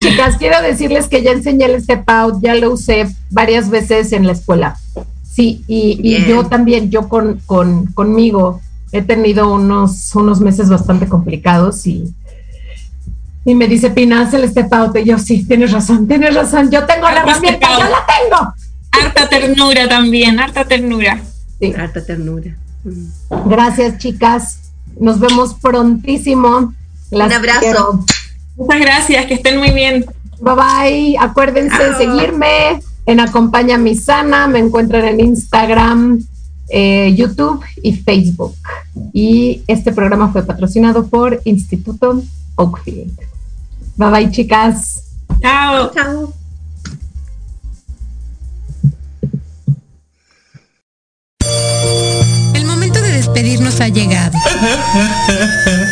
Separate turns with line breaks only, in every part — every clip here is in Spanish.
chicas, quiero decirles que ya enseñé el step out, ya lo usé varias veces en la escuela. Sí, y, yo también, yo con, con, conmigo he tenido unos, unos meses bastante complicados y, y me dice, Pina, haz el step out. Y yo, sí, tienes razón, tienes razón, yo tengo la herramienta, yo la tengo.
Harta ternura también, harta ternura.
Sí. Harta ternura.
Gracias, chicas. Nos vemos prontísimo.
Un abrazo.
Muchas gracias, que estén muy bien.
Bye bye. Acuérdense de seguirme en Acompaña Mi Sana. Me encuentran en Instagram, eh, YouTube y Facebook. Y este programa fue patrocinado por Instituto Oakfield. Bye bye, chicas.
Chao. Chao.
El momento de despedirnos ha llegado.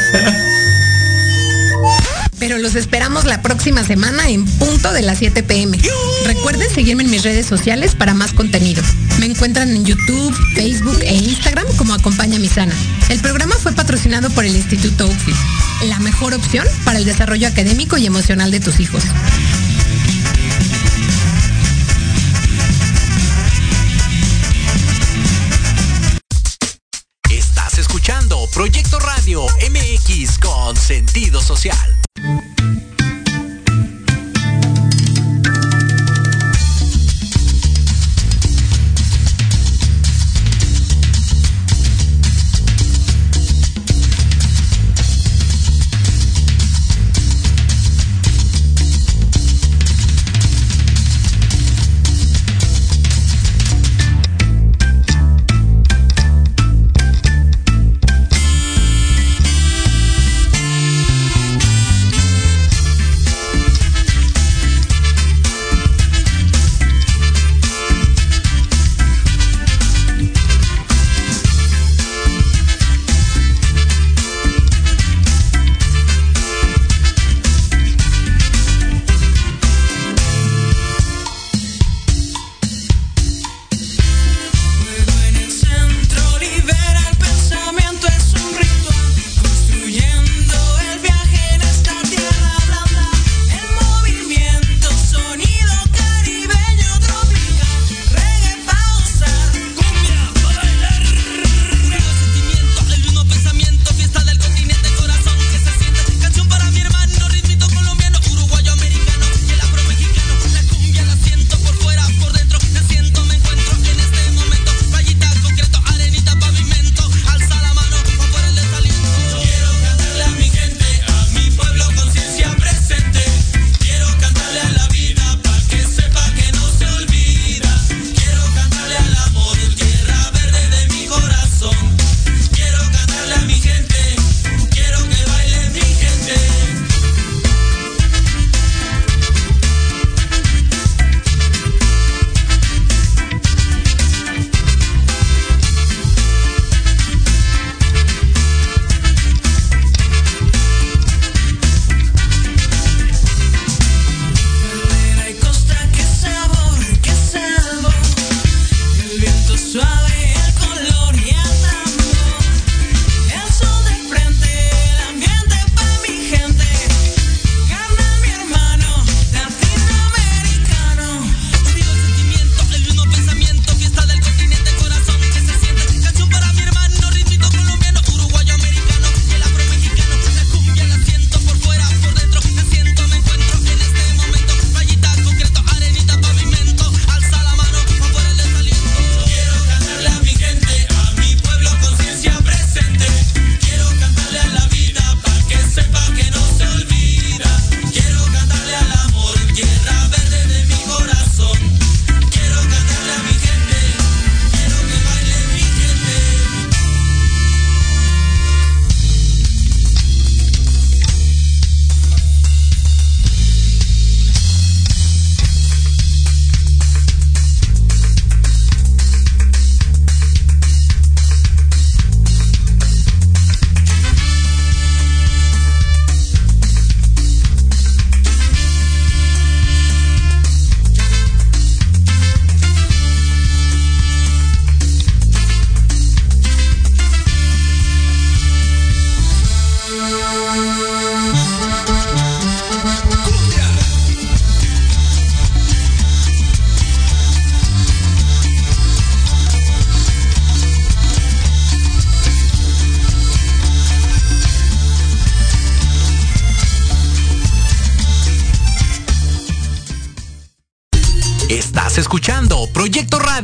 pero los esperamos la próxima semana en punto de las 7 pm. Recuerden seguirme en mis redes sociales para más contenido. Me encuentran en YouTube, Facebook e Instagram como Acompaña Mi Sana. El programa fue patrocinado por el Instituto Oakfield, la mejor opción para el desarrollo académico y emocional de tus hijos.
Estás escuchando Proyecto Radio MX con sentido social. Thank you.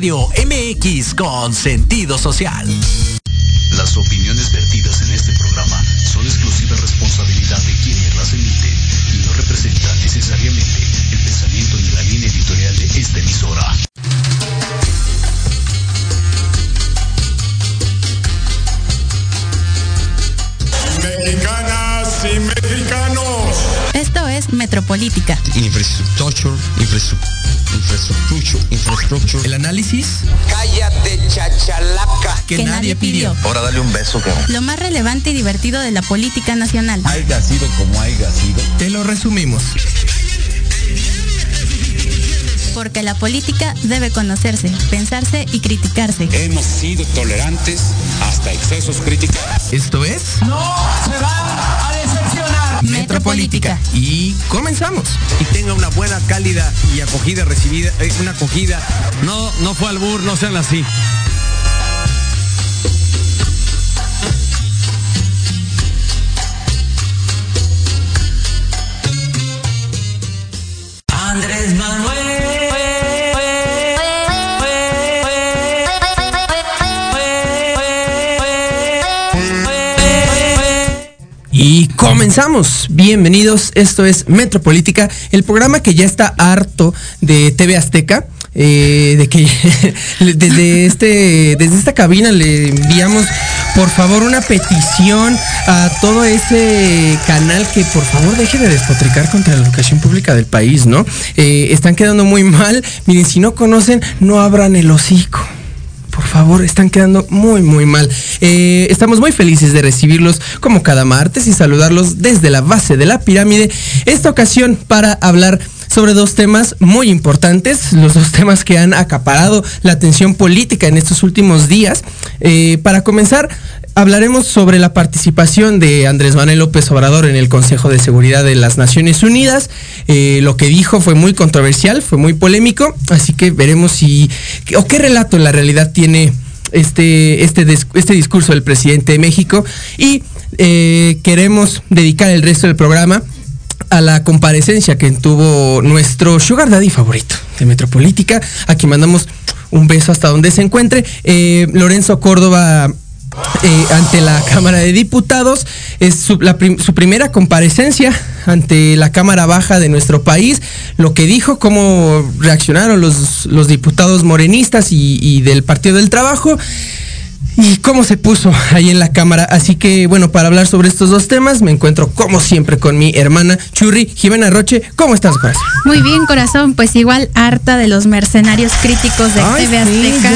Radio MX con sentido social.
Las opiniones vertidas en este programa son exclusiva responsabilidad de quienes las emiten y no representan necesariamente el pensamiento ni la línea editorial de esta emisora.
Mexicanas y mexicanos.
Esto es Metropolítica.
Infraestructure, infraestructure, infraestructure.
El análisis
Cállate, chachalaca.
que,
Que
nadie,
nadie
pidió.
pidió.
Ahora dale un beso, cabrón.
Lo más relevante y divertido de la política nacional.
Haiga sido como haiga sido.
Te lo resumimos.
Porque la política debe conocerse, pensarse y criticarse.
Hemos sido tolerantes hasta excesos críticos.
Esto es
Metropolítica.
Y comenzamos.
y tenga una buena, cálida y acogida recibida, eh, una acogida. No, no fue albur, no sean así.
Comenzamos. Bienvenidos. Esto es Metropolítica, el programa que ya está harto de TV Azteca. eh, de que desde este desde esta cabina le enviamos por favor una petición a todo ese canal que por favor deje de despotricar contra la educación pública del país, ¿no? Eh, están quedando muy mal. Miren, si no conocen, no abran el hocico. Por favor, están quedando muy, muy mal. Eh, estamos muy felices de recibirlos como cada martes y saludarlos desde la base de la pirámide. Esta ocasión para hablar sobre dos temas muy importantes, los dos temas que han acaparado la atención política en estos últimos días. Eh, para comenzar, hablaremos sobre la participación de Andrés Manuel López Obrador en el Consejo de Seguridad de las Naciones Unidas. Eh, lo que dijo fue muy controversial, fue muy polémico, así que veremos si o qué relato en la realidad tiene este, este, este discurso del presidente de México. Y eh, queremos dedicar el resto del programa a la comparecencia que tuvo nuestro Sugar Daddy favorito de Metropolítica, a quien mandamos un beso hasta donde se encuentre, eh, Lorenzo Córdoba eh, ante la Cámara de Diputados. Es su, primera comparecencia ante la Cámara Baja de nuestro país. Lo que dijo, cómo reaccionaron los, diputados morenistas y del Partido del Trabajo. Y cómo se puso ahí en la cámara. Así que, bueno, para hablar sobre estos dos temas, me encuentro como siempre con mi hermana Churri Jimena Roche. ¿Cómo estás, corazón?
Muy bien, corazón, pues igual harta de los mercenarios críticos de
Ay,
TV Azteca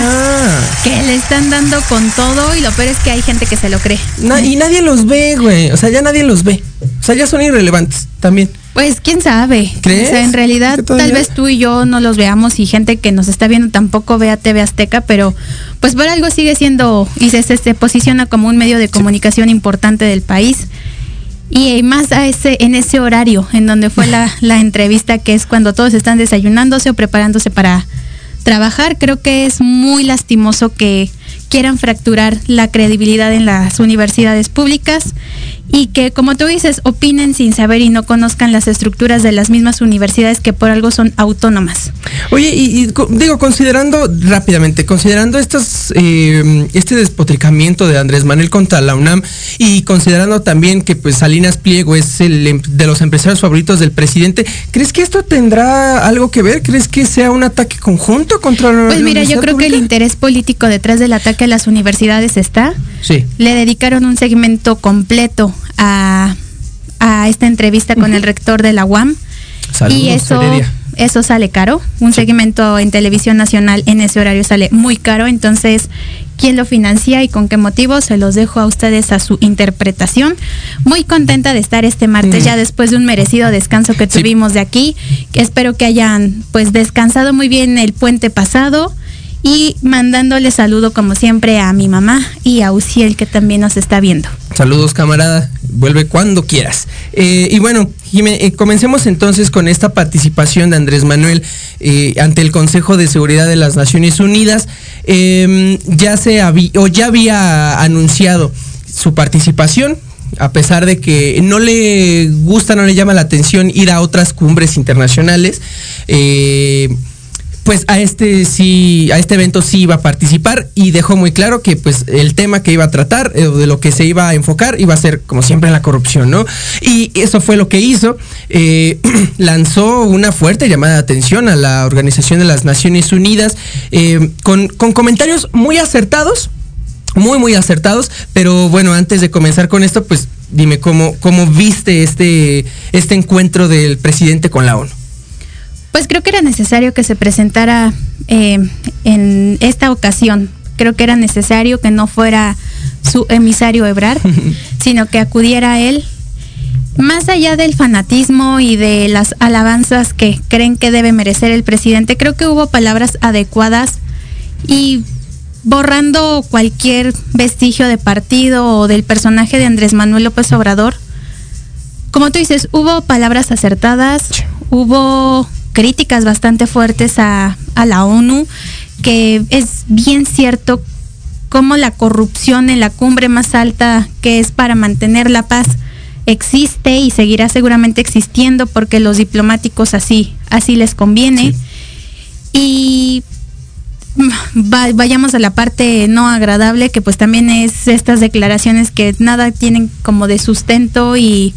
que le están dando con todo y lo peor es que hay gente que se lo cree.
Na- y nadie los ve, güey. O sea, ya nadie los ve. O sea, ya son irrelevantes también.
Pues quién sabe.
¿Crees?
O sea, en realidad tal vez tú y yo no los veamos y gente que nos está viendo tampoco vea TV Azteca, pero pues por algo sigue siendo y se, se, se posiciona como un medio de comunicación importante del país. Y más a ese, en ese horario en donde fue la, la entrevista, que es cuando todos están desayunándose o preparándose para trabajar, creo que es muy lastimoso que quieran fracturar la credibilidad en las universidades públicas y que, como tú dices, opinen sin saber y no conozcan las estructuras de las mismas universidades que por algo son autónomas.
Oye, y, digo, considerando rápidamente, considerando estos, eh, este despotricamiento de Andrés Manuel contra la UNAM y considerando también que pues Salinas Pliego es el em- de los empresarios favoritos del presidente, ¿crees que esto tendrá algo que ver? ¿Crees que sea un ataque conjunto contra la
Pues mira, yo creo que el interés político detrás del ataque a las universidades está.
Sí.
Le dedicaron un segmento completo a, a esta entrevista con el rector de la UAM.
Saludos,
y eso,
Heredia.
eso sale caro. Un segmento en televisión nacional en ese horario sale muy caro. Entonces, ¿quién lo financia y con qué motivo? Se los dejo a ustedes a su interpretación. Muy contenta de estar este martes,
Mm.
ya después de un merecido descanso que
Sí.
tuvimos de aquí. Espero que hayan pues descansado muy bien el puente pasado. Y mandándole saludo como siempre a mi mamá y a Uciel que también nos está viendo.
Saludos, camarada. Vuelve cuando quieras. Eh, y bueno, Jimé, eh, comencemos entonces con esta participación de Andrés Manuel eh, ante el Consejo de Seguridad de las Naciones Unidas. Eh, ya se había, o ya había anunciado su participación. A pesar de que no le gusta, no le llama la atención ir a otras cumbres internacionales. Pues a este sí, a este evento sí iba a participar y dejó muy claro que pues el tema que iba a tratar, eh, de lo que se iba a enfocar, iba a ser como siempre la corrupción, ¿no? Y eso fue lo que hizo. Eh, lanzó una fuerte llamada de atención a la Organización de las Naciones Unidas eh, con, con comentarios muy acertados, muy, muy acertados. Pero bueno, antes de comenzar con esto, pues dime cómo, cómo viste este, este encuentro del presidente con la ONU.
Pues creo que era necesario que se presentara eh, en esta ocasión. Creo que era necesario que no fuera su emisario Ebrar, sino que acudiera a él. Más allá del fanatismo y de las alabanzas que creen que debe merecer el presidente, creo que hubo palabras adecuadas y borrando cualquier vestigio de partido o del personaje de Andrés Manuel López Obrador. Como tú dices, hubo palabras acertadas, hubo críticas bastante fuertes a, a la ONU, que es bien cierto cómo la corrupción en la cumbre más alta que es para mantener la paz existe y seguirá seguramente existiendo porque los diplomáticos así, así les conviene. Sí. Y vayamos a la parte no agradable, que pues también es estas declaraciones que nada tienen como de sustento y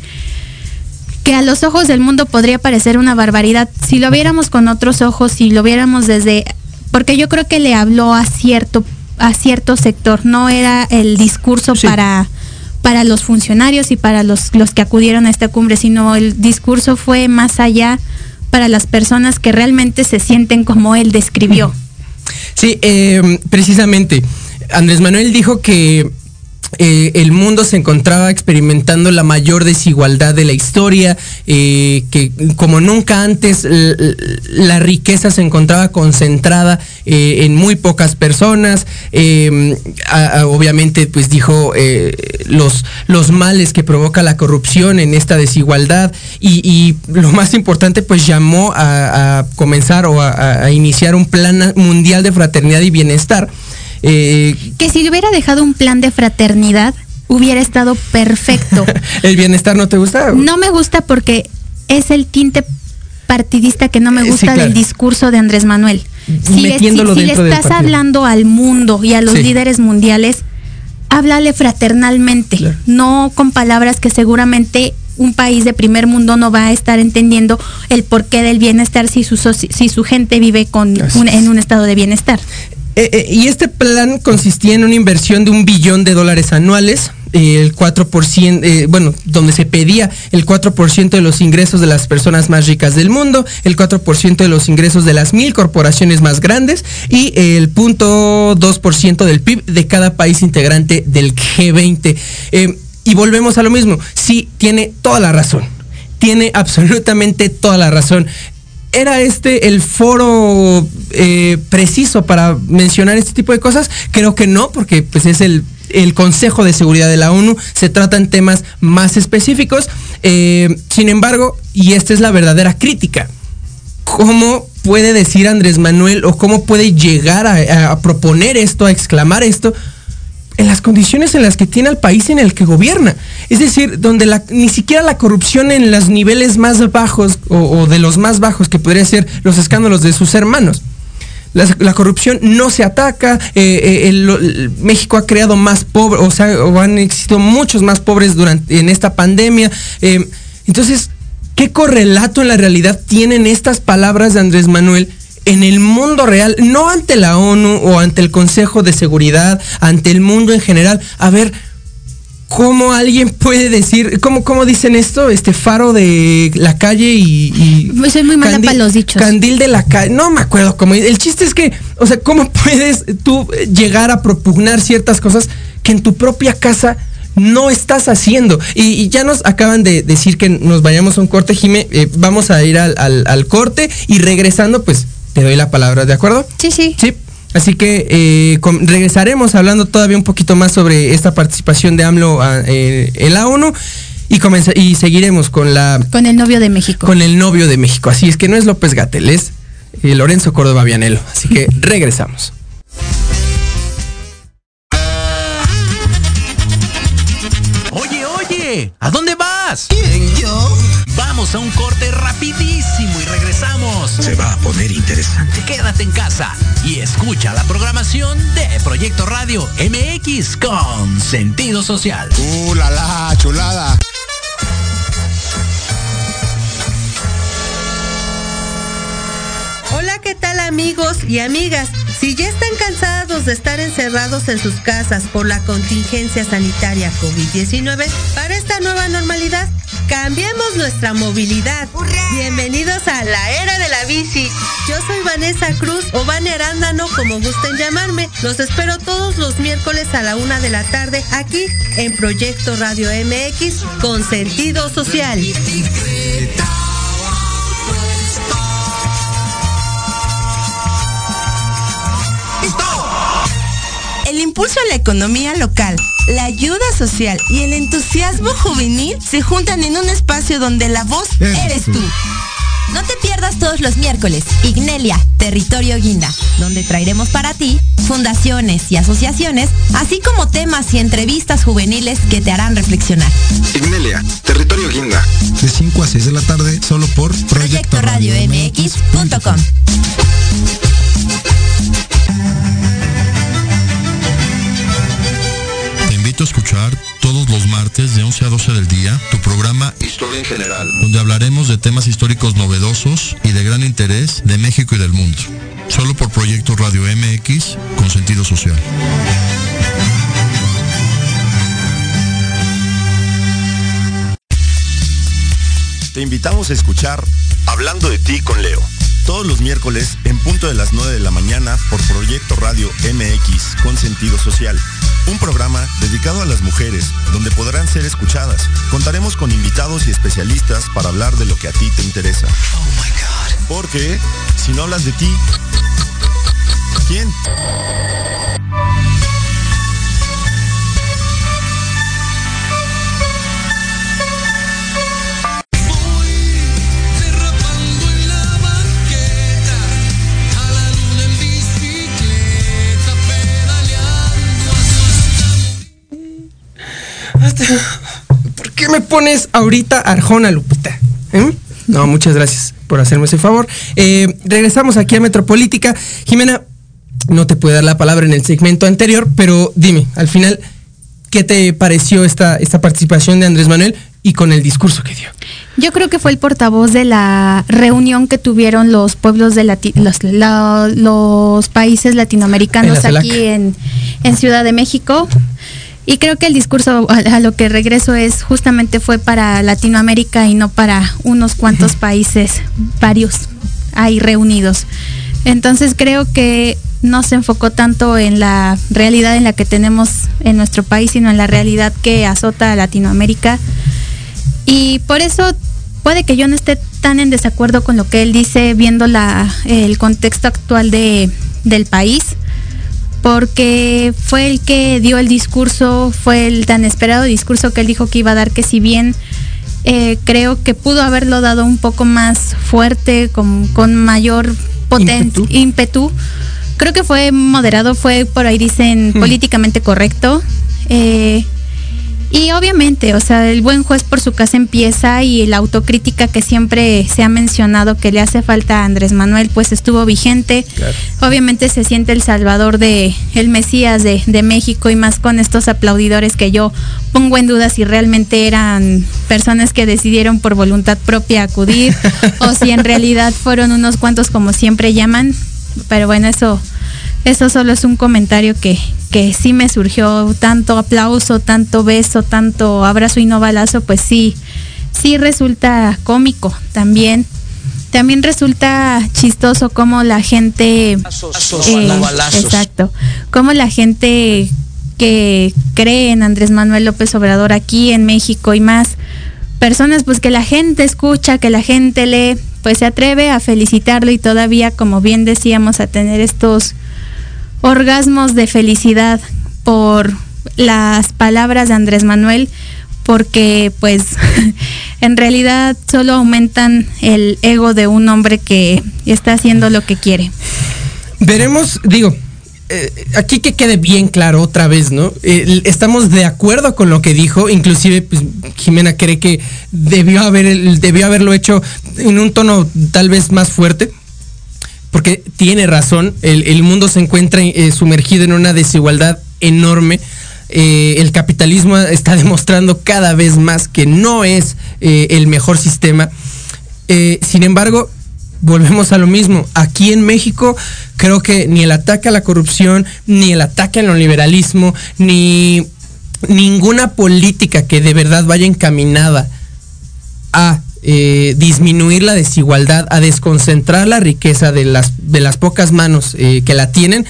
que a los ojos del mundo podría parecer una barbaridad. Si lo viéramos con otros ojos, si lo viéramos desde, porque yo creo que le habló a cierto, a cierto sector, no era el discurso sí. para para los funcionarios y para los, los que acudieron a esta cumbre, sino el discurso fue más allá para las personas que realmente se sienten como él describió.
Sí, eh, precisamente. Andrés Manuel dijo que eh, el mundo se encontraba experimentando la mayor desigualdad de la historia, eh, que como nunca antes la riqueza se encontraba concentrada eh, en muy pocas personas. A, obviamente, pues dijo los, los males que provoca la corrupción en esta desigualdad y, lo más importante, pues llamó a, a comenzar o a iniciar un plan mundial de fraternidad y bienestar.
Eh, que si hubiera dejado un plan de fraternidad, hubiera estado perfecto.
¿El bienestar no te gusta?
No me gusta porque es el tinte partidista que no me gusta sí, claro. del discurso de Andrés Manuel. Si le, si, si le estás hablando al mundo y a los sí. líderes mundiales, háblale fraternalmente, claro. no con palabras que seguramente un país de primer mundo no va a estar entendiendo el porqué del bienestar si su, si su gente vive con un, en un estado de bienestar.
Eh, eh, y este plan consistía en una inversión de un billón de dólares anuales, eh, el 4%, eh, bueno, donde se pedía el 4% de los ingresos de las personas más ricas del mundo, el 4% de los ingresos de las mil corporaciones más grandes y el 0.2% del PIB de cada país integrante del G20. Eh, y volvemos a lo mismo, sí, tiene toda la razón, tiene absolutamente toda la razón. ¿Era este el foro eh, preciso para mencionar este tipo de cosas? Creo que no, porque pues es el, el Consejo de Seguridad de la ONU, se tratan temas más específicos. Eh, sin embargo, y esta es la verdadera crítica, ¿cómo puede decir Andrés Manuel o cómo puede llegar a, a proponer esto, a exclamar esto? En las condiciones en las que tiene al país en el que gobierna. Es decir, donde ni siquiera la corrupción en los niveles más bajos o, de los más bajos que podría ser los escándalos de sus hermanos. La, corrupción no se ataca, eh, eh, México ha creado más pobres, o sea, o han existido muchos más pobres durante en esta pandemia. Eh, entonces, ¿qué correlato en la realidad tienen estas palabras de Andrés Manuel en el mundo real, no ante la ONU o ante el Consejo de Seguridad, ante el mundo en general. A ver, ¿cómo alguien puede decir, cómo, cómo dicen esto? Este faro de la calle y. y
pues soy muy mala candil, para los dichos.
Candil de la calle. No me acuerdo cómo. El chiste es que, o sea, ¿cómo puedes tú llegar a propugnar ciertas cosas que en tu propia casa no estás haciendo. Y, y, ya nos acaban de decir que nos vayamos a un corte, Jime. Eh, vamos a ir al, al, al, corte y regresando, pues te doy la palabra, ¿de acuerdo?
Sí, sí.
Sí. Así que eh, con, regresaremos hablando todavía un poquito más sobre esta participación de AMLO a, eh, en la ONU y seguiremos con la...
Con el novio de México.
Con el novio de México. Así es que no es López Gatel, es eh, Lorenzo Córdoba Vianelo. Así que regresamos.
Oye, ¿a dónde vas?
¿Quién, yo?
Vamos a un corte rapidísimo y regresamos.
se va a poner interesante.
Quédate en casa y escucha la programación de Proyecto Radio MX con sentido social.
¡Uh, la, la chulada!
Tal amigos y amigas? Si ya están cansados de estar encerrados en sus casas por la contingencia sanitaria COVID-19, para esta nueva normalidad, cambiemos nuestra movilidad. Bienvenidos a la era de la bici. Yo soy Vanessa Cruz o Vane Arándano, como gusten llamarme. Los espero todos los miércoles a la una de la tarde aquí en Proyecto Radio MX con sentido social.
Impulso a la economía local, la ayuda social y el entusiasmo juvenil se juntan en un espacio donde la voz eres tú.
No te pierdas todos los miércoles Ignelia, Territorio Guinda, donde traeremos para ti fundaciones y asociaciones, así como temas y entrevistas juveniles que te harán reflexionar.
Ignelia, Territorio Guinda. De 5 a 6 de la tarde, solo por
Proyecto Radio MX.com.
invito a escuchar todos los martes de 11 a 12 del día tu programa
Historia en general.
donde hablaremos de temas históricos novedosos y de gran interés de México y del mundo. Solo por Proyecto Radio MX con sentido social.
Te invitamos a escuchar Hablando de ti con Leo. Todos los miércoles en punto de las 9 de la mañana por Proyecto Radio MX con sentido social. Un programa dedicado a las mujeres donde podrán ser escuchadas. Contaremos con invitados y especialistas para hablar de lo que a ti te interesa. Porque si no hablas de ti, ¿quién?
¿Por qué me pones ahorita Arjona, Lupita? ¿Eh? No, muchas gracias por hacerme ese favor. Eh, regresamos aquí a Metropolítica. Jimena, no te puedo dar la palabra en el segmento anterior, pero dime, al final, ¿qué te pareció esta, esta participación de Andrés Manuel y con el discurso que dio?
Yo creo que fue el portavoz de la reunión que tuvieron los pueblos de Lati- los, la- los países latinoamericanos
En
aquí en, en Ciudad de México. Y creo que el discurso a, lo que regreso es justamente fue para Latinoamérica y no para unos cuantos países, varios ahí reunidos. Entonces creo que no se enfocó tanto en la realidad en la que tenemos en nuestro país, sino en la realidad que azota a Latinoamérica. Y por eso puede que yo no esté tan en desacuerdo con lo que él dice viendo la, el contexto actual de, del país, porque fue el que dio el discurso, fue el tan esperado discurso que él dijo que iba a dar, que si bien eh, creo que pudo haberlo dado un poco más fuerte, con, con mayor potencia, ímpetu. creo que fue moderado, fue por ahí dicen
Hmm.
políticamente correcto. Eh, y obviamente, o sea, el buen juez por su casa empieza y la autocrítica que siempre se ha mencionado que le hace falta a Andrés Manuel, pues estuvo vigente. Obviamente se siente el salvador de el Mesías de, de México y más con estos aplaudidores que yo pongo en duda si realmente eran personas que decidieron por voluntad propia acudir o si en realidad fueron unos cuantos como siempre llaman. Pero bueno, eso eso solo es un comentario que, que sí me surgió, tanto aplauso, tanto beso, tanto abrazo y no balazo, pues sí, sí resulta cómico también. También resulta chistoso cómo la gente...
no balazos.
Exacto. Cómo la gente que cree en Andrés Manuel López Obrador aquí en México y más personas pues que la gente escucha, que la gente lee, pues se atreve a felicitarlo y todavía, como bien decíamos, a tener estos orgasmos de felicidad por las palabras de Andrés Manuel, porque pues en realidad solo aumentan el ego de un hombre que está haciendo lo que quiere.
Veremos, digo, eh, aquí que quede bien claro otra vez, ¿no? Estamos de acuerdo con lo que dijo, inclusive pues, Jimena cree que debió haber debió haberlo hecho en un tono tal vez más fuerte, porque tiene razón, el, mundo se encuentra eh, sumergido en una desigualdad enorme. Eh, el capitalismo está demostrando cada vez más que no es eh, el mejor sistema. sin embargo, volvemos a lo mismo. Aquí en México creo que ni el ataque a la corrupción, ni el ataque al neoliberalismo, ni ninguna política que de verdad vaya encaminada a eh, disminuir la desigualdad, a desconcentrar la riqueza de las, de las pocas manos eh, que la tienen,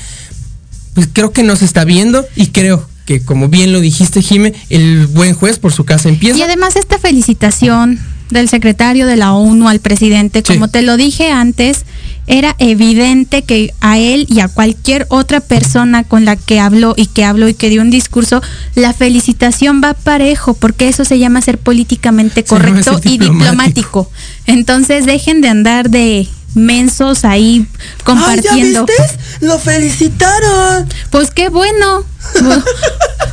pues creo que no se está viendo y creo que como bien lo dijiste, Jime, el buen juez por su casa empieza.
Y además esta felicitación del secretario de la ONU al presidente, como te lo dije antes, era evidente que a él y a cualquier otra persona con la que habló y que habló y que dio un discurso, la felicitación va parejo, porque eso se llama ser políticamente correcto y diplomático. Entonces dejen de andar de mensos ahí compartiendo.
¿ya viste? Lo felicitaron.
Pues qué bueno.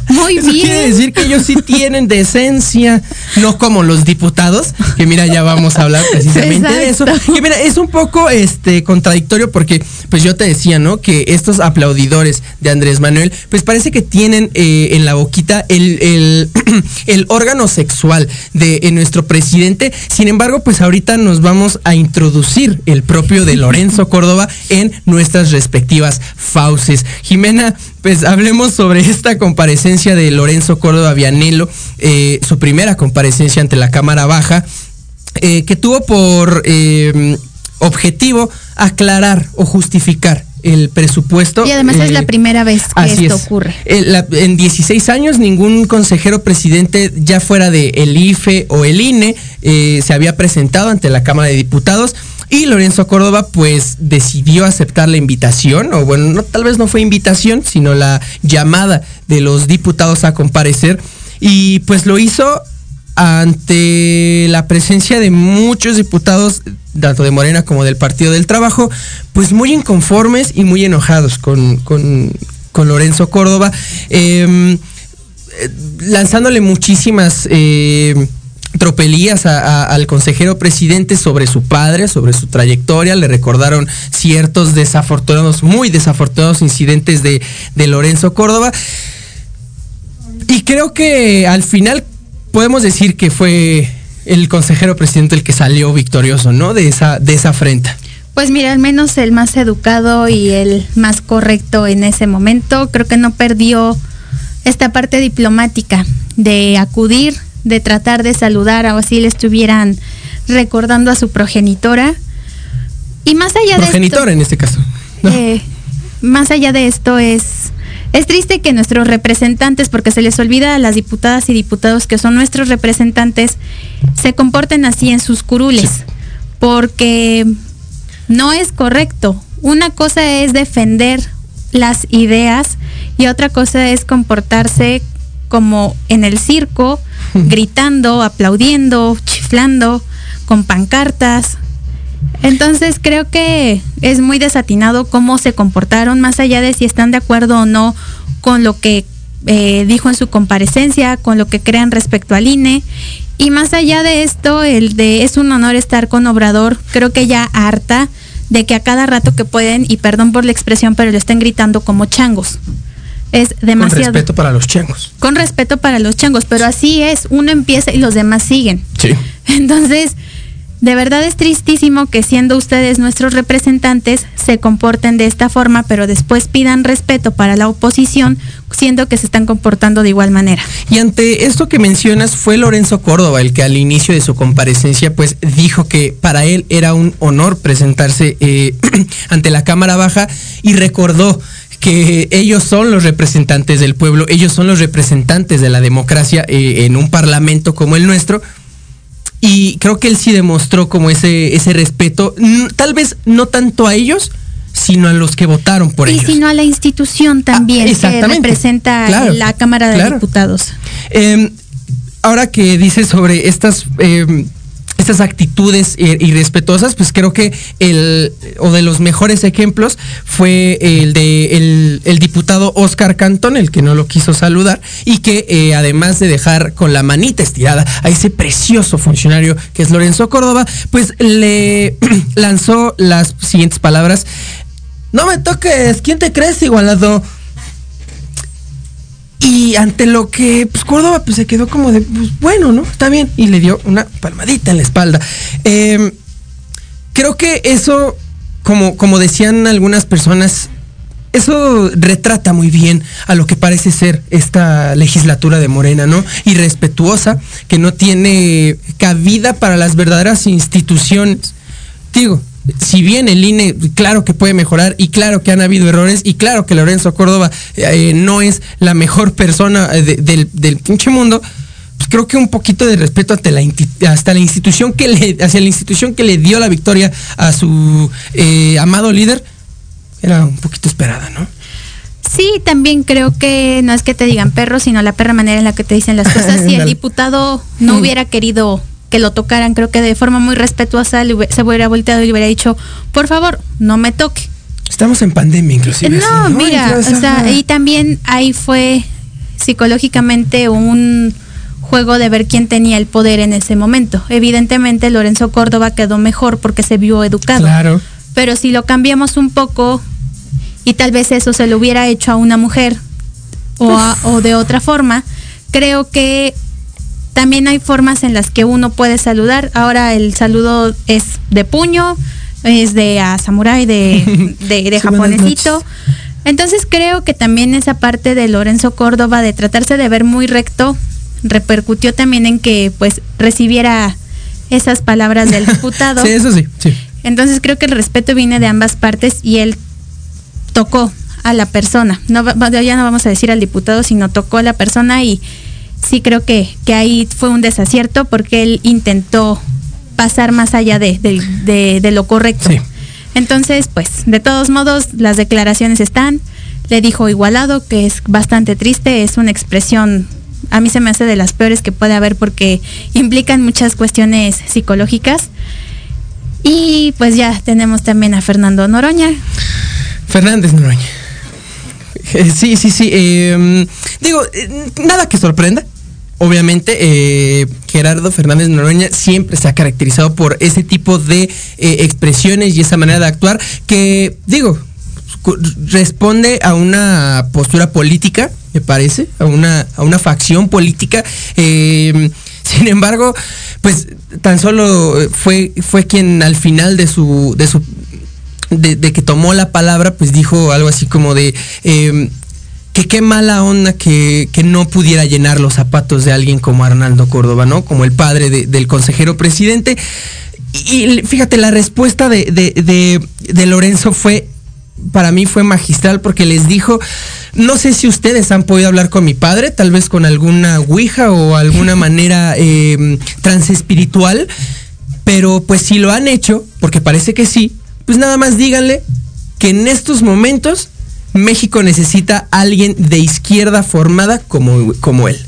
Muy bien.
Quiere decir que ellos sí tienen decencia, no como los diputados, que mira, ya vamos a hablar precisamente de eso. Que mira, es un poco este contradictorio porque, pues yo te decía, ¿no? Que estos aplaudidores de Andrés Manuel, pues parece que tienen eh, en la boquita el, el, órgano sexual de nuestro presidente. Sin embargo, pues ahorita nos vamos a introducir el propio de Lorenzo Córdoba en nuestras respectivas fauces. Jimena, pues hablemos sobre esta comparecencia de Lorenzo Córdoba Vianelo, eh, su primera comparecencia ante la Cámara Baja, eh, que tuvo por eh, objetivo aclarar o justificar el presupuesto.
Y además es la primera vez que esto ocurre.
en 16 años ningún consejero presidente, ya fuera de el IFE o el INE, se había presentado ante la Cámara de Diputados y Lorenzo Córdoba pues decidió aceptar la invitación, o bueno, no, tal vez no fue invitación, sino la llamada de los diputados a comparecer. Y pues lo hizo ante la presencia de muchos diputados, tanto de Morena como del Partido del Trabajo, pues muy inconformes y muy enojados con, con, Lorenzo Córdoba, em, eh, lanzándole muchísimas... Eh, tropelías al consejero presidente sobre su padre, sobre su trayectoria, le recordaron ciertos desafortunados, muy desafortunados incidentes de, Lorenzo Córdoba. Y creo que al final podemos decir que fue el consejero presidente el que salió victorioso, ¿no? De esa, de esa afrenta.
Pues mira, al menos el más educado y el más correcto en ese momento, creo que no perdió esta parte diplomática de acudir de tratar de saludar o así le estuvieran recordando a su progenitora. Y más allá
de esto, en este caso.
Eh, más allá de esto es es triste que nuestros representantes, porque se les olvida a las diputadas y diputados que son nuestros representantes, se comporten así en sus curules, porque no es correcto. Una cosa es defender las ideas y otra cosa es comportarse como en el circo, gritando, aplaudiendo, chiflando, con pancartas. Entonces creo que es muy desatinado cómo se comportaron, más allá de si están de acuerdo o no con lo que eh, dijo en su comparecencia, con lo que crean respecto al INE. Y más allá de esto, el de es un honor estar con Obrador, creo que ya harta de que a cada rato que pueden, y perdón por la expresión, pero le estén gritando como changos es demasiado.
Con respeto para los changos.
Con respeto para los changos, pero así es, uno empieza y los demás siguen.
Sí.
Entonces, de verdad es tristísimo que siendo ustedes nuestros representantes se comporten de esta forma, pero después pidan respeto para la oposición, siendo que se están comportando de igual manera.
Y ante esto que mencionas, fue Lorenzo Córdoba el que al inicio de su comparecencia pues dijo que para él era un honor presentarse eh, ante la Cámara Baja y recordó que ellos son los representantes del pueblo, ellos son los representantes de la democracia eh, en un parlamento como el nuestro. Y creo que él sí demostró como ese, ese respeto, tal vez no tanto a ellos, sino a los que votaron por ellos.
Y sino a la institución también ah, que representa la Cámara de Diputados.
Em, ahora que dice sobre estas em, estas actitudes eh, irrespetuosas, pues creo que el, o de los mejores ejemplos fue el de el, diputado Oscar Cantón, el que no lo quiso saludar, y que eh, además de dejar con la manita estirada a ese precioso funcionario que es Lorenzo Córdoba, pues le lanzó las siguientes palabras. No me toques, ¿quién te crees igualado? Y ante lo que pues, Córdoba pues, se quedó como de, pues, bueno, ¿no? Está bien. Y le dio una palmadita en la espalda. Eh, creo que eso, como, como decían algunas personas, eso retrata muy bien a lo que parece ser esta legislatura de Morena, ¿no? Irrespetuosa, que no tiene cabida para las verdaderas instituciones. Digo, si bien el INE, claro que puede mejorar y claro que han habido errores y claro que Lorenzo Córdoba eh, no es la mejor persona eh, de, del, del, pinche mundo, pues creo que un poquito de respeto hasta la, hasta la institución que le, hacia la institución que le dio la victoria a su eh, amado líder, era un poquito esperada, ¿no?
Sí, también creo que no es que te digan perro, sino la perra manera en la que te dicen las cosas. si el diputado no hubiera querido que lo tocaran, creo que de forma muy respetuosa se hubiera volteado y le hubiera dicho, por favor, no me toque.
Estamos en pandemia, inclusive.
No, así, ¿no? mira, o sea, y también ahí fue psicológicamente un juego de ver quién tenía el poder en ese momento. Evidentemente Lorenzo Córdoba quedó mejor porque se vio educado.
Claro.
Pero si lo cambiamos un poco y tal vez eso se lo hubiera hecho a una mujer o, a, o de otra forma, creo que también hay formas en las que uno puede saludar. Ahora el saludo es de puño, es de a samurái, de, de, de japonesito. Entonces creo que también esa parte de Lorenzo Córdoba de tratarse de ver muy recto repercutió también en que pues recibiera esas palabras del diputado.
sí, eso sí, sí.
Entonces creo que el respeto viene de ambas partes y él tocó a la persona. No, ya no vamos a decir al diputado, sino tocó a la persona y sí creo que, que ahí fue un desacierto porque él intentó pasar más allá de, de, de, de lo correcto.
Sí.
Entonces, pues, de todos modos, las declaraciones están. Le dijo igualado, que es bastante triste, es una expresión, a mí se me hace de las peores que puede haber porque implican muchas cuestiones psicológicas. Y pues ya tenemos también a Fernando Noroña.
Fernández Noroña. Sí, sí, sí. Eh, digo, eh, nada que sorprenda. Obviamente, eh, Gerardo Fernández Noroña siempre se ha caracterizado por ese tipo de eh, expresiones y esa manera de actuar que, digo, responde a una postura política, me parece, a una, a una facción política. Eh, sin embargo, pues tan solo fue, fue quien al final de su, de su de, de, que tomó la palabra, pues dijo algo así como de eh, que qué mala onda que, que, no pudiera llenar los zapatos de alguien como Arnaldo Córdoba, ¿no? Como el padre de, del consejero presidente. Y, y, fíjate, la respuesta de, de, de Lorenzo fue, para mí fue magistral porque les dijo, no sé si ustedes han podido hablar con mi padre, tal vez con alguna ouija o alguna manera eh, transespiritual, pero pues si lo han hecho, porque parece que sí, pues nada más díganle que en estos momentos México necesita a alguien de izquierda formada como, como él.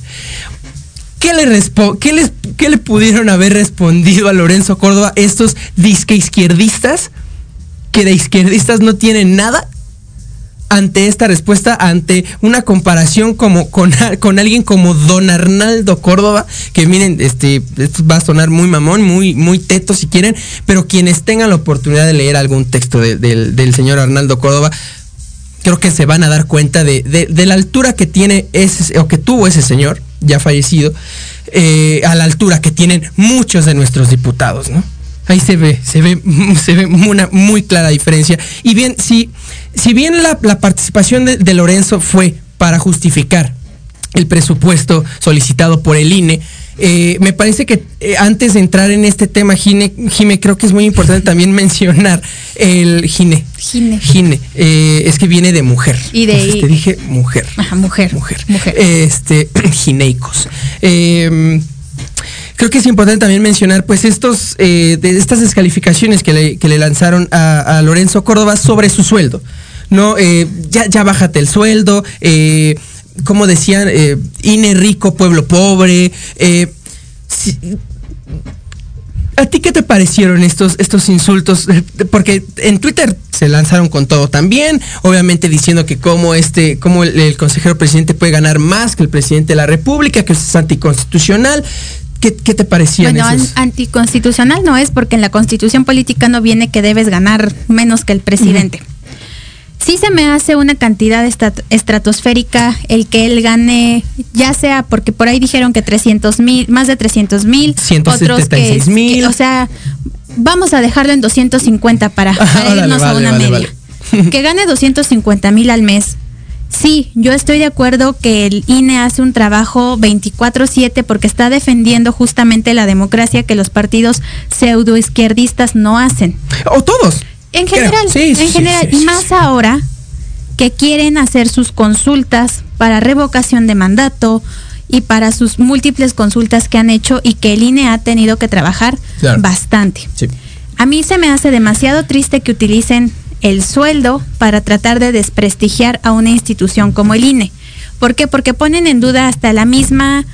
¿Qué le, qué, les, ¿Qué le pudieron haber respondido a Lorenzo Córdoba estos disque izquierdistas que de izquierdistas no tienen nada? Ante esta respuesta, ante una comparación como con, con, alguien como don Arnaldo Córdoba, que miren, este, esto va a sonar muy mamón, muy, muy teto si quieren, pero quienes tengan la oportunidad de leer algún texto de, de, del señor Arnaldo Córdoba, creo que se van a dar cuenta de, de, la altura que tiene ese, o que tuvo ese señor, ya fallecido, eh, a la altura que tienen muchos de nuestros diputados, ¿no? Ahí se ve, se ve, se ve una muy clara diferencia. Y bien, si, si bien la, la participación de, de, Lorenzo fue para justificar el presupuesto solicitado por el INE, eh, me parece que eh, antes de entrar en este tema, Gine, Jime, creo que es muy importante también mencionar el Gine.
Gine.
Gine. Eh, es que viene de mujer.
Y de.
Entonces, te dije mujer.
Ajá, mujer.
Mujer.
Mujer.
Este, gineicos. Creo que es importante también mencionar pues estos eh, de estas descalificaciones que le, lanzaron a, Lorenzo Córdoba sobre su sueldo. No, eh, ya, ya bájate el sueldo, eh, como decían, INE rico, pueblo pobre. ¿A ti qué te parecieron estos, estos insultos? Porque en Twitter se lanzaron con todo también, obviamente diciendo que como este, como el, consejero presidente puede ganar más que el presidente de la República, que es anticonstitucional. ¿Qué, te parecían
bueno, anticonstitucional no es porque en la constitución política no viene que debes ganar menos que el presidente sí se me hace una cantidad estratosférica el que él gane, ya sea porque por ahí dijeron que 300 mil, más de 300 mil,
otros que,
mil. o sea, vamos a dejarlo en 250 para, irnos a una media. que gane 250 mil al mes. Sí, yo estoy de acuerdo que el INE hace un trabajo 24/7 porque está defendiendo justamente la democracia que los partidos pseudoizquierdistas no hacen.
O todos.
En general, en general, y más ahora que quieren hacer sus consultas para revocación de mandato y para sus múltiples consultas que han hecho y que el INE ha tenido que trabajar bastante. A mí se me hace demasiado triste que utilicen el sueldo para tratar de desprestigiar a una institución como el INE. ¿Por qué? Porque ponen en duda hasta la misma,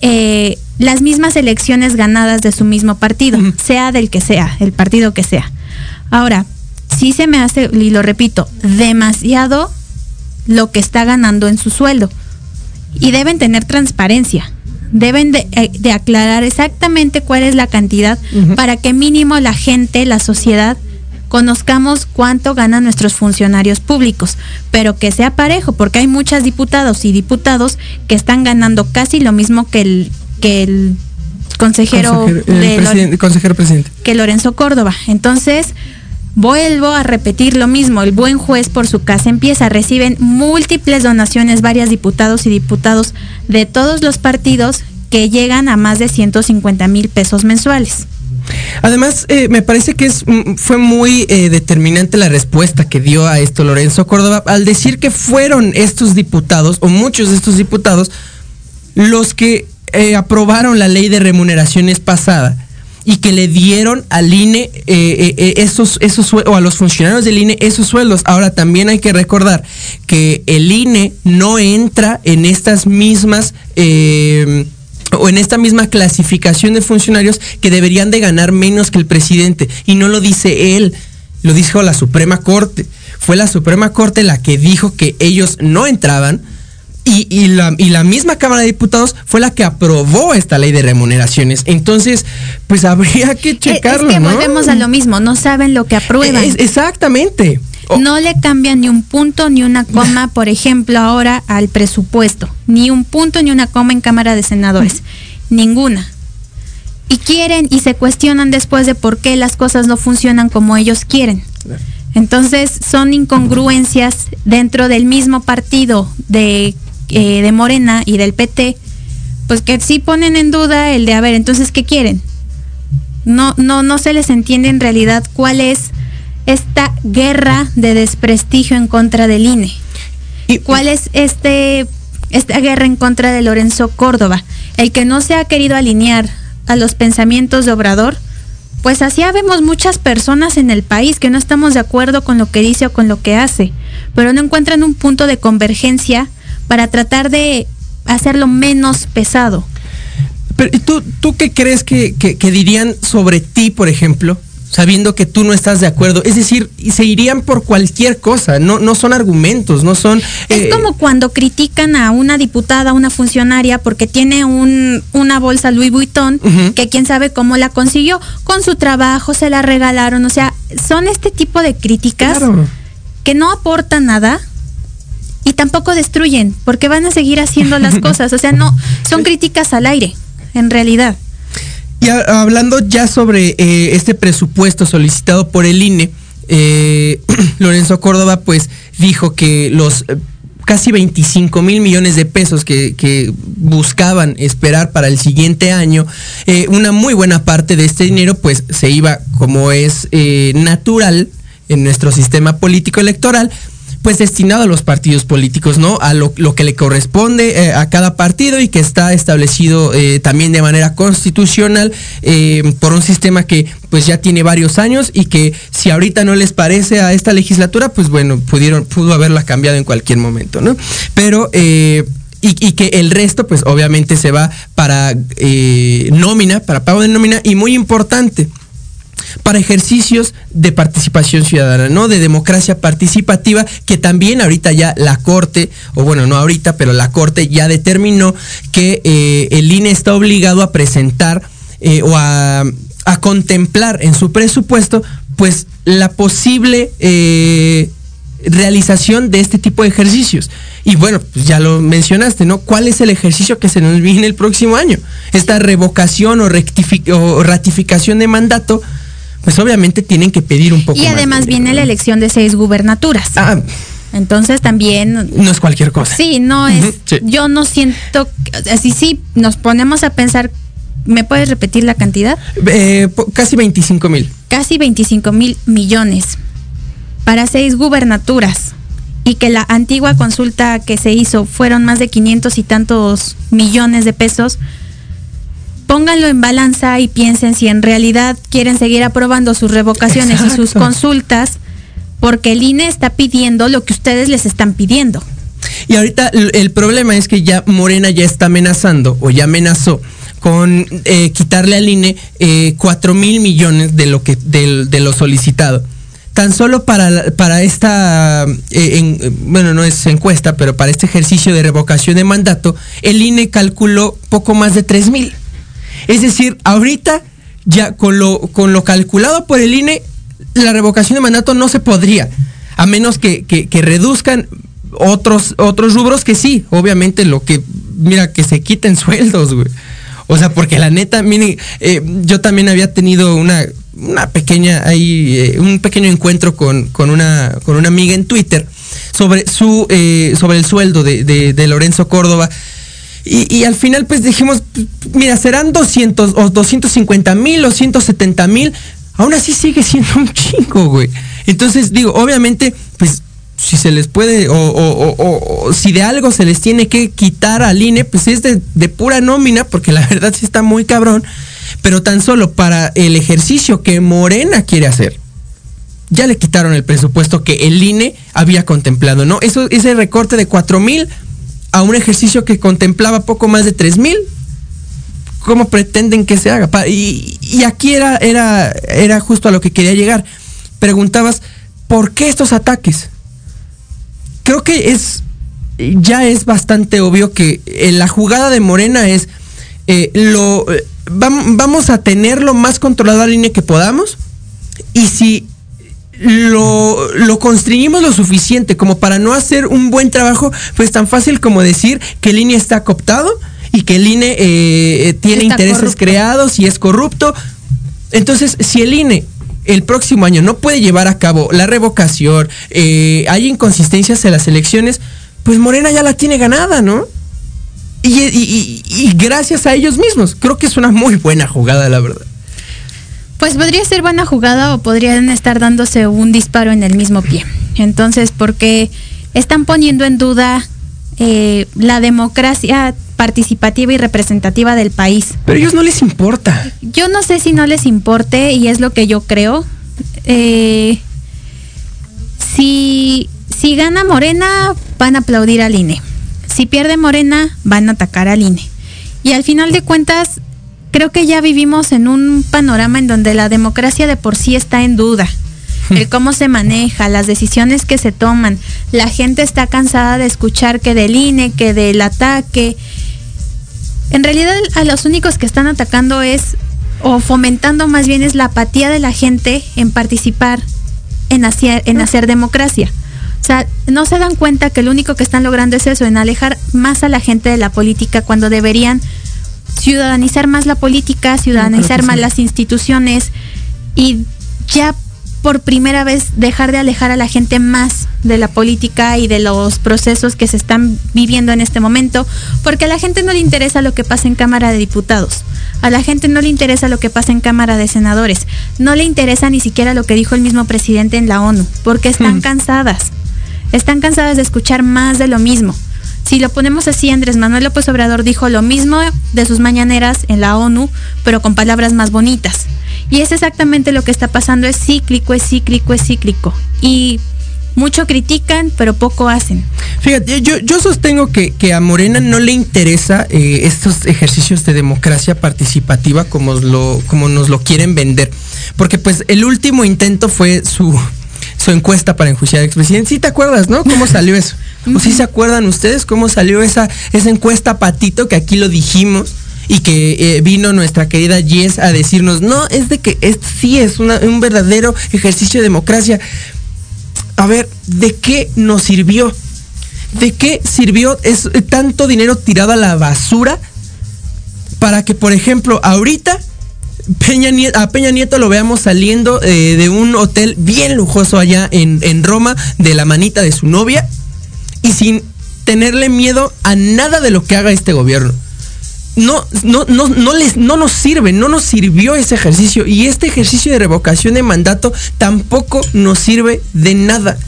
eh, las mismas elecciones ganadas de su mismo partido, sea del que sea, el partido que sea. Ahora, sí se me hace, y lo repito, demasiado lo que está ganando en su sueldo. Y deben tener transparencia. Deben de, eh, aclarar exactamente cuál es la cantidad para que mínimo la gente, la sociedad, conozcamos cuánto ganan nuestros funcionarios públicos, pero que sea parejo, porque hay muchas diputados y diputados que están ganando casi lo mismo que el, que el consejero,
consejero presidente.
Que Lorenzo Córdoba. Entonces, Vuelvo a repetir lo mismo, el buen juez por su casa empieza, reciben múltiples donaciones varias diputados y diputados de todos los partidos que llegan a más de 150 mil pesos mensuales.
Además, eh, me parece que es, mm, fue muy eh, determinante la respuesta que dio a esto Lorenzo Córdoba al decir que fueron estos diputados, o muchos de estos diputados, los que eh, aprobaron la ley de remuneraciones pasada y que le dieron al INE eh, eh, esos, esos o a los funcionarios del INE esos sueldos. Ahora también hay que recordar que el INE no entra en estas mismas o en esta misma clasificación de funcionarios que deberían de ganar menos que el presidente. Y no lo dice él, lo dijo la Suprema Corte. Fue la Suprema Corte la que dijo que ellos no entraban y, la, y, la, misma Cámara de Diputados fue la que aprobó esta ley de remuneraciones. Entonces, pues habría que checarlo.
Es que volvemos a lo mismo, no saben lo que aprueban.
exactamente.
No le cambian ni un punto ni una coma, por ejemplo, ahora al presupuesto. Ni un punto ni una coma en Cámara de Senadores. Ninguna. Y quieren y se cuestionan después de por qué las cosas no funcionan como ellos quieren. Entonces son incongruencias dentro del mismo partido de eh, de Morena y del PT, pues que sí ponen en duda el de, a ver, entonces, ¿qué quieren? No, no, no se les entiende en realidad cuál es esta guerra de desprestigio en contra del INE. ¿Y cuál es este, esta guerra en contra de Lorenzo Córdoba? El que no se ha querido alinear a los pensamientos de Obrador, pues así vemos muchas personas en el país que no estamos de acuerdo con lo que dice o con lo que hace, pero no encuentran un punto de convergencia para tratar de hacerlo menos pesado.
Pero ¿tú, tú qué crees que, dirían sobre ti, por ejemplo? Sabiendo que tú no estás de acuerdo. Es decir, se irían por cualquier cosa, no, no son argumentos, no son...
Es eh, como cuando critican a una diputada, una funcionaria, porque tiene un, una bolsa Louis Vuitton, que quién sabe cómo la consiguió, con su trabajo, se la regalaron, o sea, son este tipo de críticas que no aportan nada, y tampoco destruyen, porque van a seguir haciendo las cosas. O sea, no, son críticas al aire, en realidad.
Y hablando ya sobre eh, este presupuesto solicitado por el INE, eh, Lorenzo Córdoba pues dijo que los eh, casi 25 mil millones de pesos que, buscaban esperar para el siguiente año, una muy buena parte de este dinero pues se iba como es natural en nuestro sistema político electoral pues destinado a los partidos políticos, ¿no? A lo, que le corresponde eh, a cada partido y que está establecido eh, también de manera constitucional eh, por un sistema que pues ya tiene varios años y que si ahorita no les parece a esta legislatura, pues bueno, pudieron, pudo haberla cambiado en cualquier momento, ¿no? Pero y, que el resto, pues obviamente se va para eh, nómina, para pago de nómina, y muy importante, para ejercicios de participación ciudadana, ¿no? De democracia participativa, que también ahorita ya la Corte, o bueno, no ahorita, pero la Corte ya determinó que eh, el INE está obligado a presentar eh, o a, contemplar en su presupuesto, pues la posible eh, realización de este tipo de ejercicios. Y bueno, pues ya lo mencionaste, ¿no? ¿Cuál es el ejercicio que se nos viene el próximo año? Esta revocación o, o ratificación de mandato pues obviamente tienen que pedir un poco
y además viene la elección de seis gubernaturas. Ah, entonces también
no es cualquier cosa.
Sí, no es. Yo no siento así sí nos ponemos a pensar. ¿Me puedes repetir la cantidad?
Eh, casi 25 mil.
Casi 25 mil millones para seis gubernaturas y que la antigua consulta que se hizo fueron más de 500 y tantos millones de pesos pónganlo en balanza y piensen si en realidad quieren seguir aprobando sus revocaciones y sus consultas, porque el INE está pidiendo lo que ustedes les están pidiendo.
Y ahorita el problema es que ya Morena ya está amenazando o ya amenazó con eh, quitarle al INE eh, 4 mil millones de lo que de, lo solicitado. Tan solo para, para esta, eh, bueno, no es encuesta, pero para este ejercicio de revocación de mandato, el INE calculó poco más de 3 mil. Es decir, ahorita ya con lo, con lo calculado por el INE, la revocación de mandato no se podría, a menos que, reduzcan otros, otros rubros que sí, obviamente lo que, mira, que se quiten sueldos, güey. O sea, porque la neta, mire, eh, yo también había tenido una, una pequeña, ahí, eh, un pequeño encuentro con, con, una, con una amiga en Twitter sobre su, eh, sobre el sueldo de, de Lorenzo Córdoba y, al final pues dijimos, mira, serán 200 o 250 mil o 170 mil. Aún así sigue siendo un chingo, güey. Entonces digo, obviamente, pues si se les puede o, si de algo se les tiene que quitar al INE, pues es de, de pura nómina, porque la verdad sí está muy cabrón. Pero tan solo para el ejercicio que Morena quiere hacer ya le quitaron el presupuesto que el INE había contemplado, ¿no? Eso, ese recorte de 4 mil a un ejercicio que contemplaba poco más de 3 mil. ¿Cómo pretenden que se haga? Y, aquí era, era, era justo a lo que quería llegar. Preguntabas, ¿por qué estos ataques? Creo que es, ya es bastante obvio que eh, la jugada de Morena es, eh, lo, eh, vamos a tener lo más controlado al línea que podamos. Y si lo, lo constreñimos lo suficiente como para no hacer un buen trabajo, pues tan fácil como decir que el INE está cooptado y que el INE eh, eh, tiene intereses creados y es corrupto. Entonces, si el INE el próximo año no puede llevar a cabo la revocación, eh, hay inconsistencias en las elecciones, pues Morena ya la tiene ganada, ¿no? y, y gracias a ellos mismos. Creo que es una muy buena jugada, la verdad.
Pues podría ser buena jugada o podrían estar dándose un disparo en el mismo pie. Entonces, porque están poniendo en duda eh, la democracia participativa y representativa del país.
Pero a ellos no les importa.
Yo no sé si no les importe y es lo que yo creo. Eh, si, si gana Morena, van a aplaudir al INE. Si pierde Morena, van a atacar al INE. Y al final de cuentas, creo que ya vivimos en un panorama en donde la democracia de por sí está en duda. Hmm. El cómo se maneja, las decisiones que se toman. La gente está cansada de escuchar que del INE, que del ataque. En realidad a los únicos que están atacando es, o fomentando más bien es la apatía de la gente en participar en hacer, en hacer democracia. O sea, no se dan cuenta que lo único que están logrando es eso, en alejar más a la gente de la política cuando deberían ciudadanizar más la política, ciudadanizar más las instituciones y ya por primera vez dejar de alejar a la gente más de la política y de los procesos que se están viviendo en este momento, porque a la gente no le interesa lo que pasa en Cámara de Diputados, a la gente no le interesa lo que pasa en Cámara de Senadores, no le interesa ni siquiera lo que dijo el mismo presidente en la ONU, porque están hmm. cansadas, están cansadas de escuchar más de lo mismo. Si lo ponemos así, Andrés Manuel López Obrador dijo lo mismo de sus mañaneras en la ONU, pero con palabras más bonitas. Y es exactamente lo que está pasando, es cíclico, es cíclico, es cíclico. Y mucho critican, pero poco hacen.
Fíjate, yo, sostengo que, a Morena no le interesa eh, estos ejercicios de democracia participativa como nos lo quieren vender. Porque pues el último intento fue su, su encuesta para enjuiciar al expresidente. Sí te acuerdas, ¿no? ¿Cómo salió eso? ¿O sí se acuerdan ustedes cómo salió esa, esa encuesta patito que aquí lo dijimos? y que eh, vino nuestra querida Jess a decirnos, no, es de que es, sí es un verdadero ejercicio de democracia. A ver, ¿de qué nos sirvió? ¿De qué sirvió es, eh, tanto dinero tirado a la basura para que, por ejemplo, ahorita Peña Nieto, a Peña Nieto lo veamos saliendo eh, de un hotel bien lujoso allá en, en Roma de la manita de su novia y sin tenerle miedo a nada de lo que haga este gobierno? no, no, no, no, les, no nos sirve, no nos sirvió ese ejercicio. Y este ejercicio de revocación de mandato tampoco nos sirve de nada.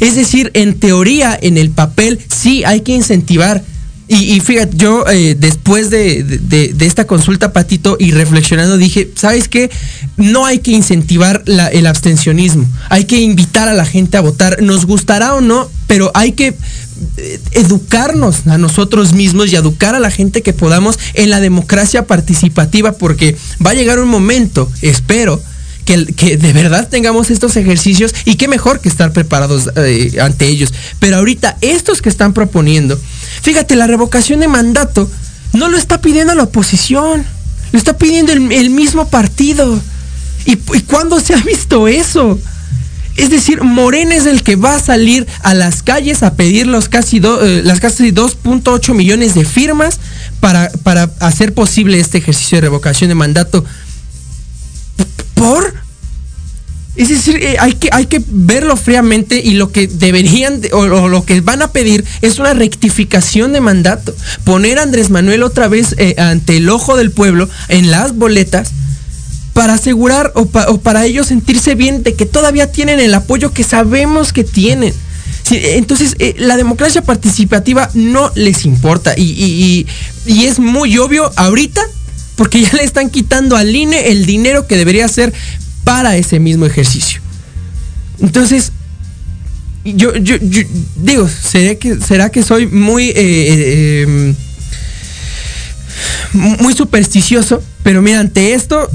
Es decir, en teoría, en el papel, sí hay que incentivar. Y, fíjate, yo eh, después de, de- esta consulta, Patito, y reflexionando, dije, ¿sabes qué? No hay que incentivar el abstencionismo. Hay que invitar a la gente a votar. Nos gustará o no, pero hay que eh, educarnos a nosotros mismos y educar a la gente que podamos en la democracia participativa, porque va a llegar un momento, espero, que, de verdad tengamos estos ejercicios y qué mejor que estar preparados eh, ante ellos. Pero ahorita, estos que están proponiendo, fíjate, la revocación de mandato no lo está pidiendo la oposición, lo está pidiendo el, mismo partido. ¿Y, ¿Y cuándo se ha visto eso? Es decir, Morena es el que va a salir a las calles a pedir los casi eh, las casi 2.8 millones de firmas para, para hacer posible este ejercicio de revocación de mandato. ¿Por? Es decir, eh, hay, que, hay que verlo fríamente y lo que deberían de- o, lo que van a pedir es una rectificación de mandato. Poner a Andrés Manuel otra vez eh, ante el ojo del pueblo en las boletas para asegurar o, pa- o para ellos sentirse bien de que todavía tienen el apoyo que sabemos que tienen. Entonces, eh, la democracia participativa no les importa y, y- y- y es muy obvio ahorita porque ya le están quitando al INE el dinero que debería ser para ese mismo ejercicio. Entonces, yo, digo, ¿será que, soy muy... eh, eh, em, muy supersticioso, pero mira, ante esto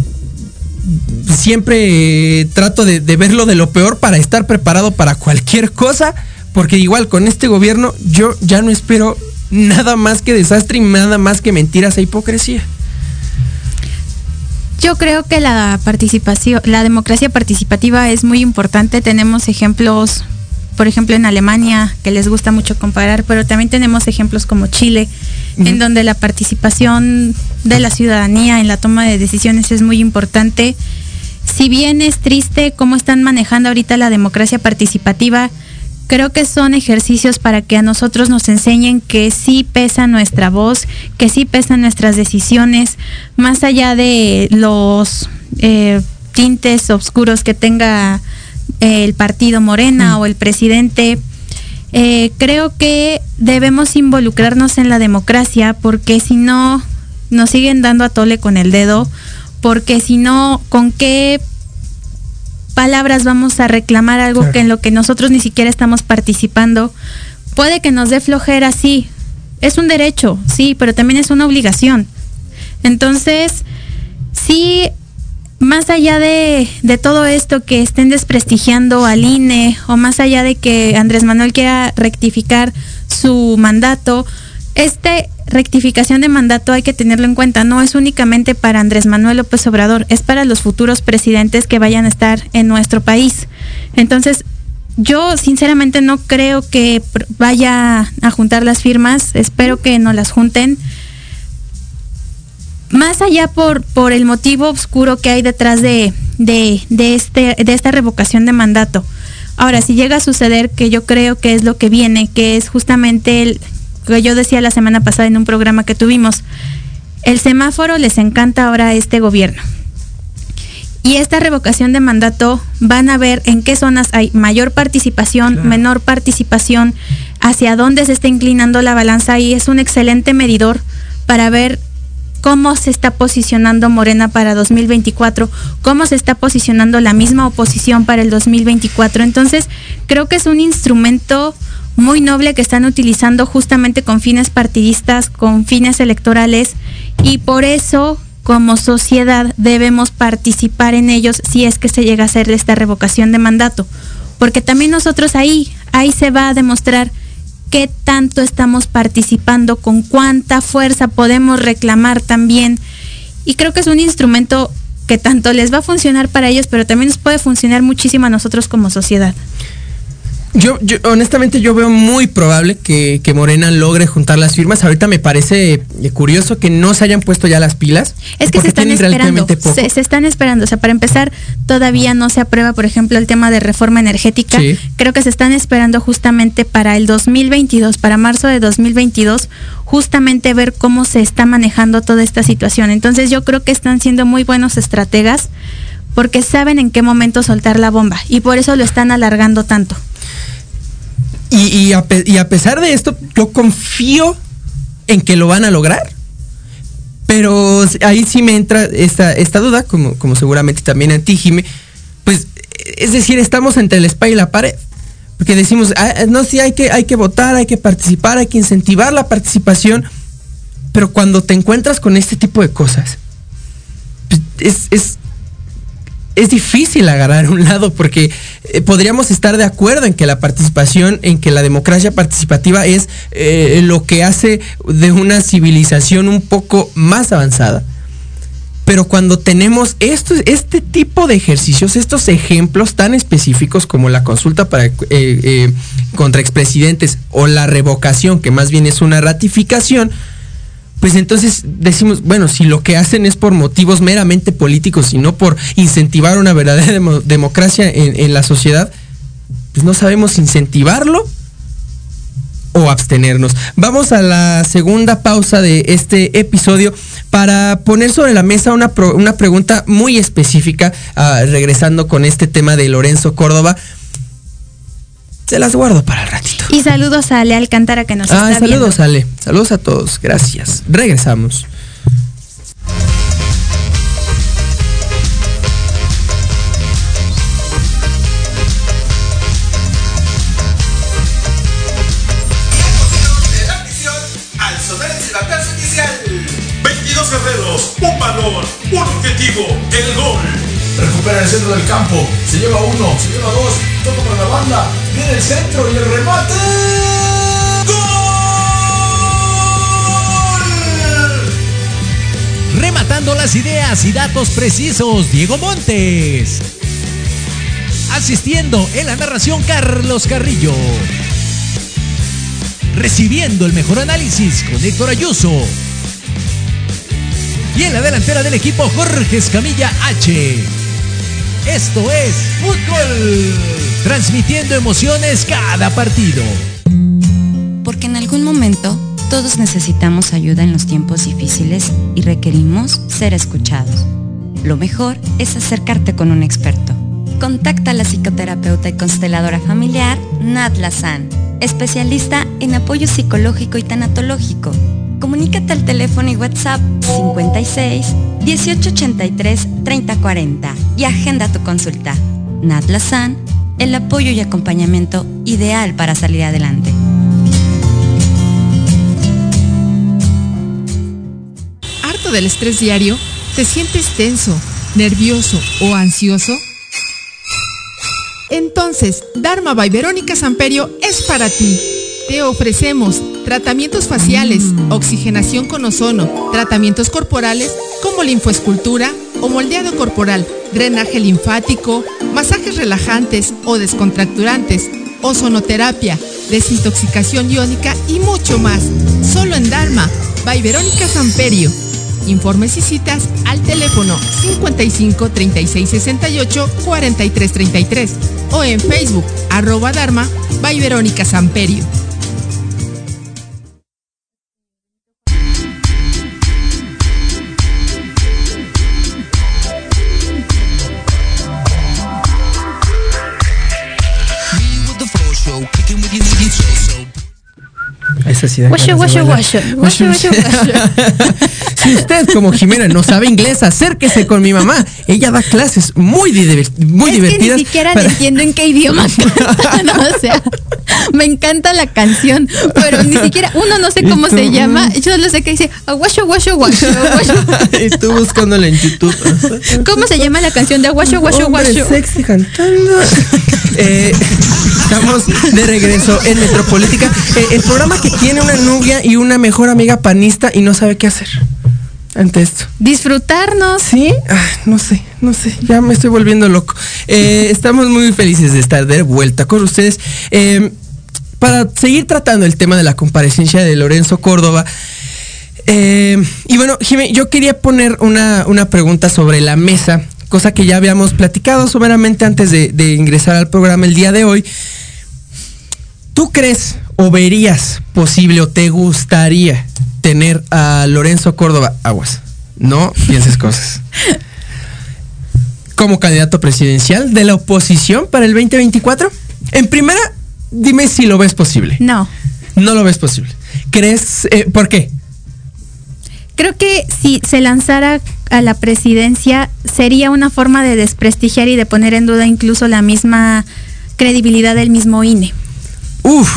siempre eh, trato de verlo de lo peor para estar preparado para cualquier cosa, porque igual con este gobierno yo ya no espero nada más que desastre y nada más que mentiras e hipocresía.
Yo creo que la participación, la democracia participativa es muy importante. Tenemos ejemplos, por ejemplo, en Alemania, que les gusta mucho comparar, pero también tenemos ejemplos como Chile, en donde la participación de la ciudadanía en la toma de decisiones es muy importante. Si bien es triste cómo están manejando ahorita la democracia participativa, creo que son ejercicios para que a nosotros nos enseñen que sí pesa nuestra voz, que sí pesan nuestras decisiones, más allá de los eh, tintes oscuros que tenga eh, el partido Morena o el presidente. Eh, creo que debemos involucrarnos en la democracia porque si no nos siguen dando a tole con el dedo, porque si no, ¿con qué palabras vamos a reclamar algo
Claro.
que en lo que nosotros ni siquiera estamos participando? Puede que nos dé flojera, sí. Es un derecho, sí, pero también es una obligación. Entonces, sí, más allá de, de todo esto que estén desprestigiando al INE o más allá de que Andrés Manuel quiera rectificar su mandato, este rectificación de mandato hay que tenerlo en cuenta, no es únicamente para Andrés Manuel López Obrador, es para los futuros presidentes que vayan a estar en nuestro país. Entonces, yo sinceramente no creo que vaya a juntar las firmas, espero que no las junten. Más allá por, por el motivo oscuro que hay detrás de, de, de este, de esta revocación de mandato. Ahora, si llega a suceder, que yo creo que es lo que viene, que es justamente el que yo decía la semana pasada en un programa que tuvimos, el semáforo les encanta ahora a este gobierno. Y esta revocación de mandato van a ver en qué zonas hay mayor participación, menor participación, hacia dónde se está inclinando la balanza y es un excelente medidor para ver cómo se está posicionando Morena para 2024, cómo se está posicionando la misma oposición para el 2024. Entonces, creo que es un instrumento muy noble que están utilizando justamente con fines partidistas, con fines electorales, y por eso como sociedad debemos participar en ellos si es que se llega a hacer esta revocación de mandato. Porque también nosotros ahí, ahí se va a demostrar qué tanto estamos participando, con cuánta fuerza podemos reclamar también. Y creo que es un instrumento que tanto les va a funcionar para ellos, pero también nos puede funcionar muchísimo a nosotros como sociedad.
Yo, yo, honestamente yo veo muy probable que, Morena logre juntar las firmas. Ahorita me parece eh, curioso que no se hayan puesto ya las pilas.
Es que se están esperando. Se, están esperando. O sea, para empezar, todavía no se aprueba, por ejemplo, el tema de reforma energética. Creo que se están esperando justamente para el 2022, para marzo de 2022, justamente ver cómo se está manejando toda esta situación. Entonces yo creo que están siendo muy buenos estrategas porque saben en qué momento soltar la bomba y por eso lo están alargando tanto.
Y, a, pesar de esto, yo confío en que lo van a lograr. Pero ahí sí me entra esta, esta duda, como, como seguramente también a ti, Jimé. Pues, es decir, estamos entre el spa y la pared. Porque decimos, ah, no, sí, hay que, hay que votar, hay que participar, hay que incentivar la participación. Pero cuando te encuentras con este tipo de cosas, pues, es, es es difícil agarrar un lado porque eh, podríamos estar de acuerdo en que la participación, en que la democracia participativa es eh, lo que hace de una civilización un poco más avanzada. Pero cuando tenemos este tipo de ejercicios, estos ejemplos tan específicos como la consulta para, eh, contra expresidentes o la revocación, que más bien es una ratificación, pues entonces decimos, bueno, si lo que hacen es por motivos meramente políticos y no por incentivar una verdadera democracia en, la sociedad, pues no sabemos incentivarlo o abstenernos. Vamos a la segunda pausa de este episodio para poner sobre la mesa una, pregunta muy específica, ah, regresando con este tema de Lorenzo Córdoba. Se las guardo para el ratito.
Y saludos a Ale Alcántara que nos ah, está
saludos Ale. Saludos a todos. Gracias. Regresamos.
un valor, un objetivo, el gol. Recupera el centro del campo, se lleva uno, se lleva dos, toca para la banda, viene el centro y el remate.
¡Gol! Rematando las ideas y datos precisos, Diego Montes. Asistiendo en la narración, Carlos Carrillo. Recibiendo el mejor análisis con Héctor Ayuso. Y en la delantera del equipo, Jorge Escamilla H. Esto es Fútbol, transmitiendo emociones cada partido.
Porque en algún momento todos necesitamos ayuda en los tiempos difíciles y requerimos ser escuchados. Lo mejor es acercarte con un experto. Contacta a la psicoterapeuta y consteladora familiar Nat Lazan, especialista en apoyo psicológico y tanatológico comunícate al teléfono y WhatsApp 56 1883 3040 y agenda tu consulta. Natlasan, el apoyo y acompañamiento ideal para salir adelante.
¿Harto del estrés diario? ¿Te sientes tenso, nervioso o ansioso? Entonces, Dharma by Verónica Samperio es para ti. Te ofrecemos tratamientos faciales, oxigenación con ozono, tratamientos corporales como linfoescultura o moldeado corporal, drenaje linfático, masajes relajantes o descontracturantes, ozonoterapia, desintoxicación iónica y mucho más. Solo en Dharma, by Verónica Samperio. Informes y citas al teléfono 55 36 68 43 33 o en Facebook arroba Dharma by Verónica Samperio.
我学，我学，我学，我学，我学。Si usted, como Jimena, no sabe inglés, acérquese con mi mamá. Ella da clases muy, muy
es
divertidas.
Que ni siquiera
para-
entiendo en qué idioma cantan, o sea, me encanta la canción, pero ni siquiera, uno no sé
¿Y
cómo se llama, yo solo sé que dice, aguasho, guasho, guasho.
Estoy buscándola en YouTube.
¿Cómo se llama la canción de aguasho, guasho, guasho?
sexy cantando. Eh, estamos de regreso en Metropolítica, eh, el programa que tiene una novia y una mejor amiga panista y no sabe qué hacer ante esto.
Disfrutarnos.
Sí, no sé, no sé, ya me estoy volviendo loco. Eh, estamos muy felices de estar de vuelta con ustedes. Eh, para seguir tratando el tema de la comparecencia de Lorenzo Córdoba. eh, y bueno, Jimé, yo quería poner una, una pregunta sobre la mesa, cosa que ya habíamos platicado someramente antes de, de ingresar al programa el día de hoy. ¿Tú crees o verías posible o te gustaría tener a Lorenzo Córdoba Aguas? No pienses cosas. Como candidato presidencial de la oposición para el 2024? En primera, dime si lo ves posible.
No.
No lo ves posible. ¿Crees? eh, ¿Por qué?
Creo que si se lanzara a la presidencia sería una forma de desprestigiar y de poner en duda incluso la misma credibilidad del mismo INE.
Uf.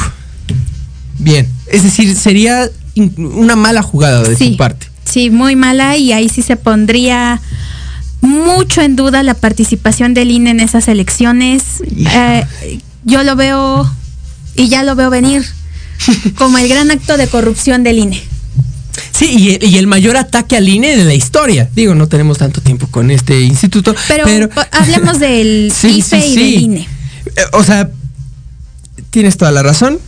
Bien. Es decir, sería una mala jugada de
Sí.
su parte.
Sí, muy mala y ahí sí se pondría mucho en duda la participación del INE en esas elecciones. Eh, yo lo veo y ya lo veo venir como el gran acto de corrupción del INE.
Sí, y el, y el mayor ataque al INE de la historia. Digo, no tenemos tanto tiempo con este instituto,
Pero, hablemos del
Sí,
IFE
sí,
y
sí.
del INE.
Eh, o sea, tienes toda la razón.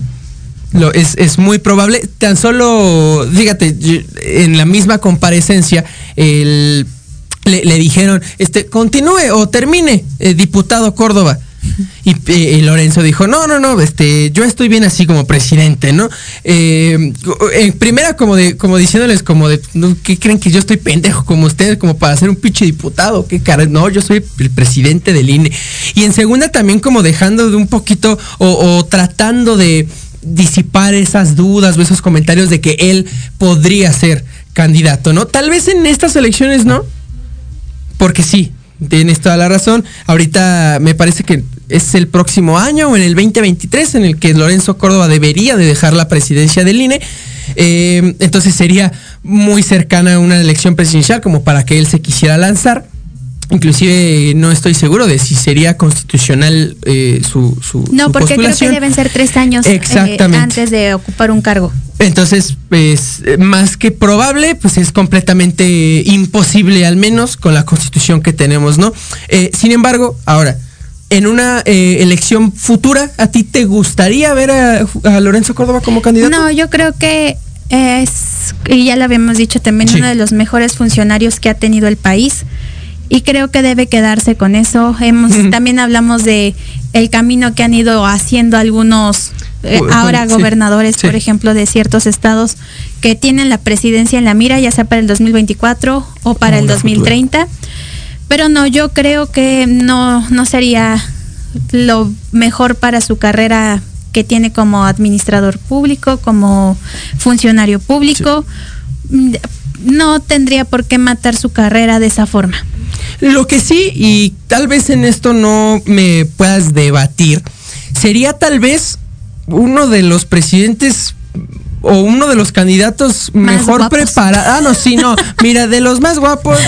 Lo, es, es muy probable. Tan solo, fíjate, en la misma comparecencia, el- le, le dijeron, este, continúe o termine, eh, diputado Córdoba. Y, eh, Lorenzo dijo, no, no, no, este, yo estoy bien así como presidente, ¿no? Eh, en primera como de, como diciéndoles como de, "No, ¿qué creen que yo estoy pendejo como ustedes, como para ser un pinche diputado? ¿Qué cara? No, yo soy el presidente del INE. Y en segunda también como dejando de un poquito o, o tratando de disipar esas dudas o esos comentarios de que él podría ser candidato, ¿no? Tal vez en estas elecciones no, porque sí, tienes toda la razón. Ahorita me parece que es el próximo año o en el 2023 en el que Lorenzo Córdoba debería de dejar la presidencia del INE. Eh, entonces sería muy cercana a una elección presidencial como para que él se quisiera lanzar. Inclusive no estoy seguro de si sería constitucional eh, su, su,
No,
su
porque creo que deben ser tres años eh,
Exactamente.
antes de ocupar un cargo.
Entonces, pues, más que probable, pues es completamente imposible, al menos con la constitución que tenemos, ¿no? Eh, sin embargo, ahora, en una eh, elección futura, ¿a ti te gustaría ver a, a Lorenzo Córdoba como candidato?
No, yo creo que es, y ya lo habíamos dicho también,
Sí.
uno de los mejores funcionarios que ha tenido el país. Y creo que debe quedarse con eso. Hemos, También hablamos de el camino que han ido haciendo algunos eh,
Bueno,
ahora gobernadores,
sí.
por ejemplo, de ciertos estados que tienen la presidencia en la mira, ya sea para el 2024 o para el
la
2030. Pero no, yo creo que no, no sería lo mejor para su carrera que tiene como administrador público, como funcionario público. Mm, No tendría por qué matar su carrera de esa forma.
Lo que sí, y tal vez en esto no me puedas debatir, sería tal vez uno de los presidentes o uno de los candidatos
Más
mejor preparados. Ah, no, sí, no. Mira, de los más guapos.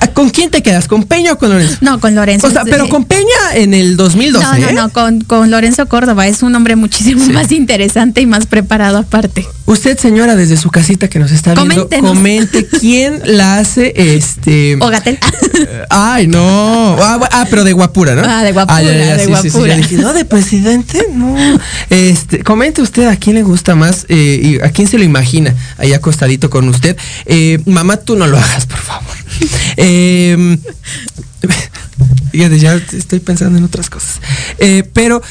¿A- a- ¿Con quién te quedas? ¿Con Peña o con Lorenzo?
No, con Lorenzo.
O sea, pero con Peña en el 2012.
No, no,
¿eh?
no, con, con Lorenzo Córdoba. Es un hombre muchísimo más interesante y más preparado aparte.
Usted, señora, desde su casita que nos está viendo, comente quién la hace este.
O Gatel.
Ay, no. Ah, ah, pero de guapura, ¿no?
Ah, de guapura, de
sí, sí, sí,
guapura.
ya dije, no, de presidente, no. Este, comente usted a quién le gusta más eh, y a quién se lo imagina ahí acostadito con usted. Eh, mamá, tú no lo hagas, por favor. Eh, fíjate, ya estoy pensando en otras cosas. Eh, pero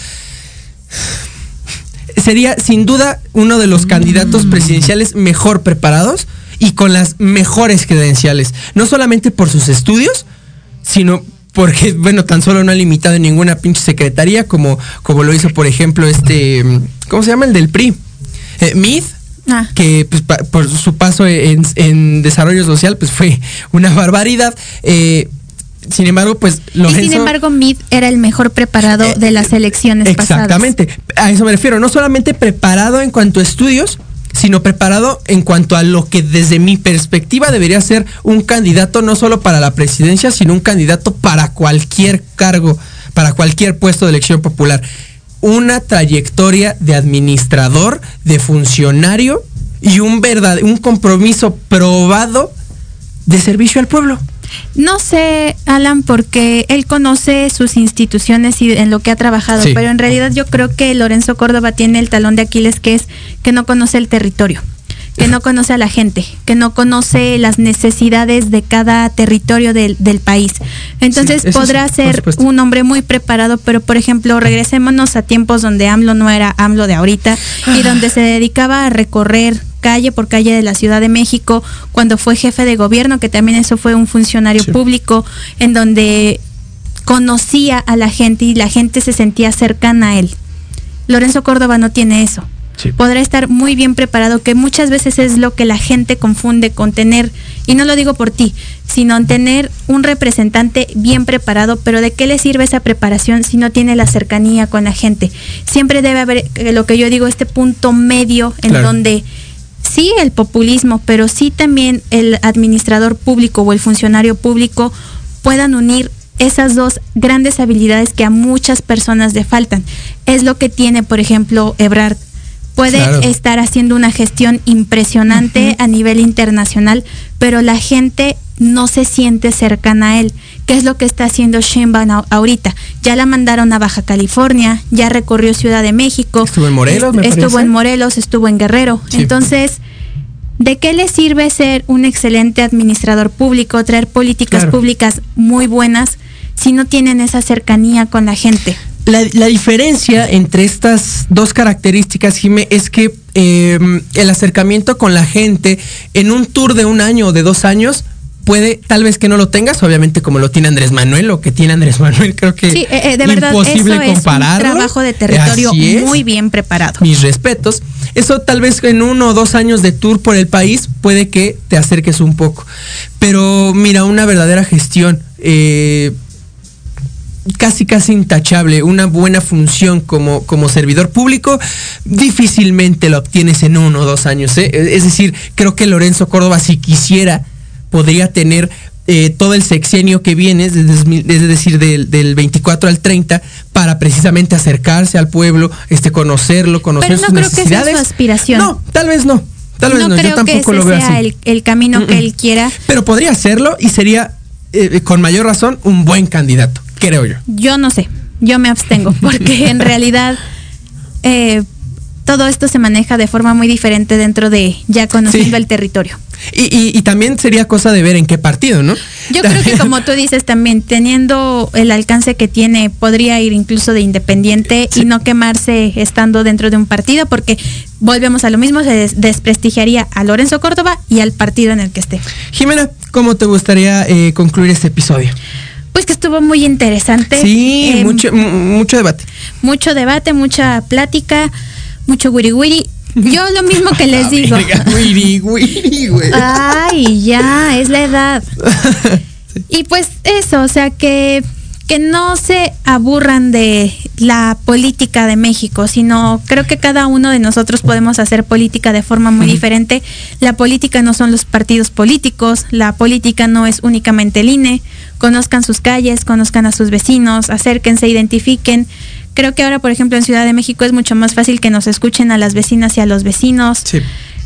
sería sin duda uno de los candidatos presidenciales mejor preparados y con las mejores credenciales, no solamente por sus estudios, sino porque, bueno, tan solo no ha limitado en ninguna pinche secretaría como, como lo hizo, por ejemplo, este, ¿cómo se llama? El del PRI. Eh, Meade,
Ah.
que pues, pa- por su paso en, en desarrollo social pues fue una barbaridad. Eh, sin embargo, pues Lorenzo...
Y sin embargo, Mid era el mejor preparado de las elecciones pasadas.
Exactamente, a eso me refiero, no solamente preparado en cuanto a estudios, sino preparado en cuanto a lo que desde mi perspectiva debería ser un candidato no solo para la presidencia, sino un candidato para cualquier cargo, para cualquier puesto de elección popular. Una trayectoria de administrador, de funcionario y un verdad, un compromiso probado de servicio al pueblo.
No sé, Alan, porque él conoce sus instituciones y en lo que ha trabajado,
Sí.
pero en realidad yo creo que Lorenzo Córdoba tiene el talón de Aquiles que es que no conoce el territorio, que no conoce a la gente, que no conoce las necesidades de cada territorio del, del país. Entonces
Sí,
podrá
sí,
ser un hombre muy preparado, pero por ejemplo, regresémonos a tiempos donde AMLO no era AMLO de ahorita y donde se dedicaba a recorrer calle por calle de la Ciudad de México, cuando fue jefe de gobierno, que también eso fue un funcionario público, en donde conocía a la gente y la gente se sentía cercana a él. Lorenzo Córdoba no tiene eso. Podrá estar muy bien preparado, que muchas veces es lo que la gente confunde con tener, y no lo digo por ti, sino en tener un representante bien preparado, pero ¿de qué le sirve esa preparación si no tiene la cercanía con la gente? Siempre debe haber, eh, lo que yo digo, este punto medio en
Claro.
donde sí el populismo, pero sí también el administrador público o el funcionario público puedan unir esas dos grandes habilidades que a muchas personas le faltan. Es lo que tiene, por ejemplo, Ebrard. Puede
Claro.
estar haciendo una gestión impresionante a nivel internacional, pero la gente no se siente cercana a él. ¿Qué es lo que está haciendo Sheinbaum ahorita? Ya la mandaron a Baja California, ya recorrió Ciudad de México.
Estuvo en Morelos, me
Estuvo
parece.
en Morelos, estuvo en Guerrero.
Sí.
Entonces, ¿de qué le sirve ser un excelente administrador público, traer políticas
Claro.
públicas muy buenas si no tienen esa cercanía con la gente?
La, la diferencia entre estas dos características, Jime, es que eh, el acercamiento con la gente en un tour de un año o de dos años puede, tal vez que no lo tengas, obviamente como lo tiene Andrés Manuel, lo que tiene Andrés Manuel, creo que
Sí, eh, eh, de verdad,
imposible
eso es un
compararlo.
trabajo de territorio muy bien preparado.
Mis respetos. Eso tal vez en uno o dos años de tour por el país puede que te acerques un poco. Pero mira, una verdadera gestión. eh, casi casi intachable, una buena función como, como servidor público, difícilmente lo obtienes en uno o dos años. ¿eh? Es decir, creo que Lorenzo Córdoba, si quisiera, podría tener eh, todo el sexenio que viene, es decir, del, del 24 al 30, para precisamente acercarse al pueblo, este, conocerlo, conocer
Pero no
sus
creo que sea
necesidades.
su aspiración.
No, tal vez no. Tal vez no,
creo
yo tampoco
que
lo
ese
veo
sea
así.
el, el camino que él quiera.
Pero podría hacerlo y sería, eh, con mayor razón, un buen candidato, creo yo.
Yo no sé, yo me abstengo, porque en realidad eh, todo esto se maneja de forma muy diferente dentro de ya conociendo el territorio.
Y, y- y también sería cosa de ver en qué partido, ¿no?
Yo creo que como tú dices también, teniendo el alcance que tiene, podría ir incluso de independiente y no quemarse estando dentro de un partido, porque volvemos a lo mismo, se des- desprestigiaría a Lorenzo Córdoba y al partido en el que esté.
Jimena, ¿cómo te gustaría eh, concluir este episodio?
Pues que estuvo muy interesante.
Sí,
Eh,
mucho, mu- mucho debate.
mucho debate, mucha plática, mucho wiri wiri. Yo lo mismo que les digo.
Wiri, wiri, güey.
Ay, ya, es la edad. Y pues eso, o sea que que no se aburran de la política de México, sino creo que cada uno de nosotros podemos hacer política de forma muy diferente. La política no son los partidos políticos, la política no es únicamente el INE. Conozcan sus calles, conozcan a sus vecinos, acérquense, identifiquen. Creo que ahora, por ejemplo, en Ciudad de México es mucho más fácil que nos escuchen a las vecinas y a los vecinos.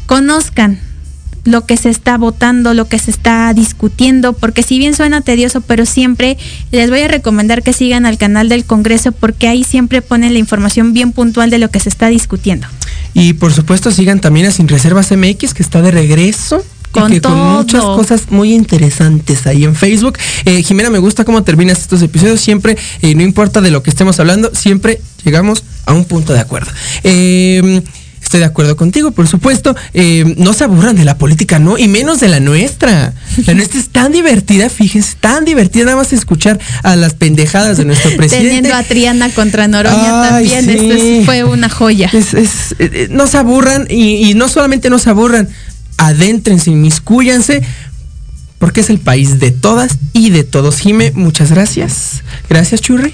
Conozcan lo que se está votando, lo que se está discutiendo, porque si bien suena tedioso, pero siempre les voy a recomendar que sigan al canal del Congreso porque ahí siempre ponen la información bien puntual de lo que se está discutiendo.
Y por supuesto sigan también a Sin Reservas MX, que está de regreso.
Con
que con
todo.
muchas cosas muy interesantes ahí en Facebook. Eh, Jimena, me gusta cómo terminas estos episodios. Siempre, eh, no importa de lo que estemos hablando, siempre llegamos a un punto de acuerdo. Eh, Estoy de acuerdo contigo, por supuesto. Eh, no se aburran de la política, ¿no? Y menos de la nuestra. La nuestra es tan divertida, fíjense, tan divertida nada más escuchar a las pendejadas de nuestro presidente.
Teniendo a Triana contra Noroña
Ay,
también,
sí.
esto es- fue una joya.
Es- es- no se aburran y, y no solamente no se aburran, adéntrense, inmiscúyanse, porque es el país de todas y de todos. Jime, muchas gracias. Gracias, Churri.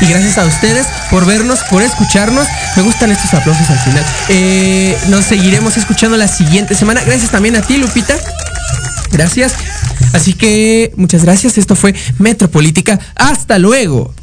Y gracias a ustedes por vernos, por escucharnos. Me gustan estos aplausos al final. Eh, nos seguiremos escuchando la siguiente semana. Gracias también a ti, Lupita. Gracias. Así que muchas gracias. Esto fue Metropolítica. Hasta luego.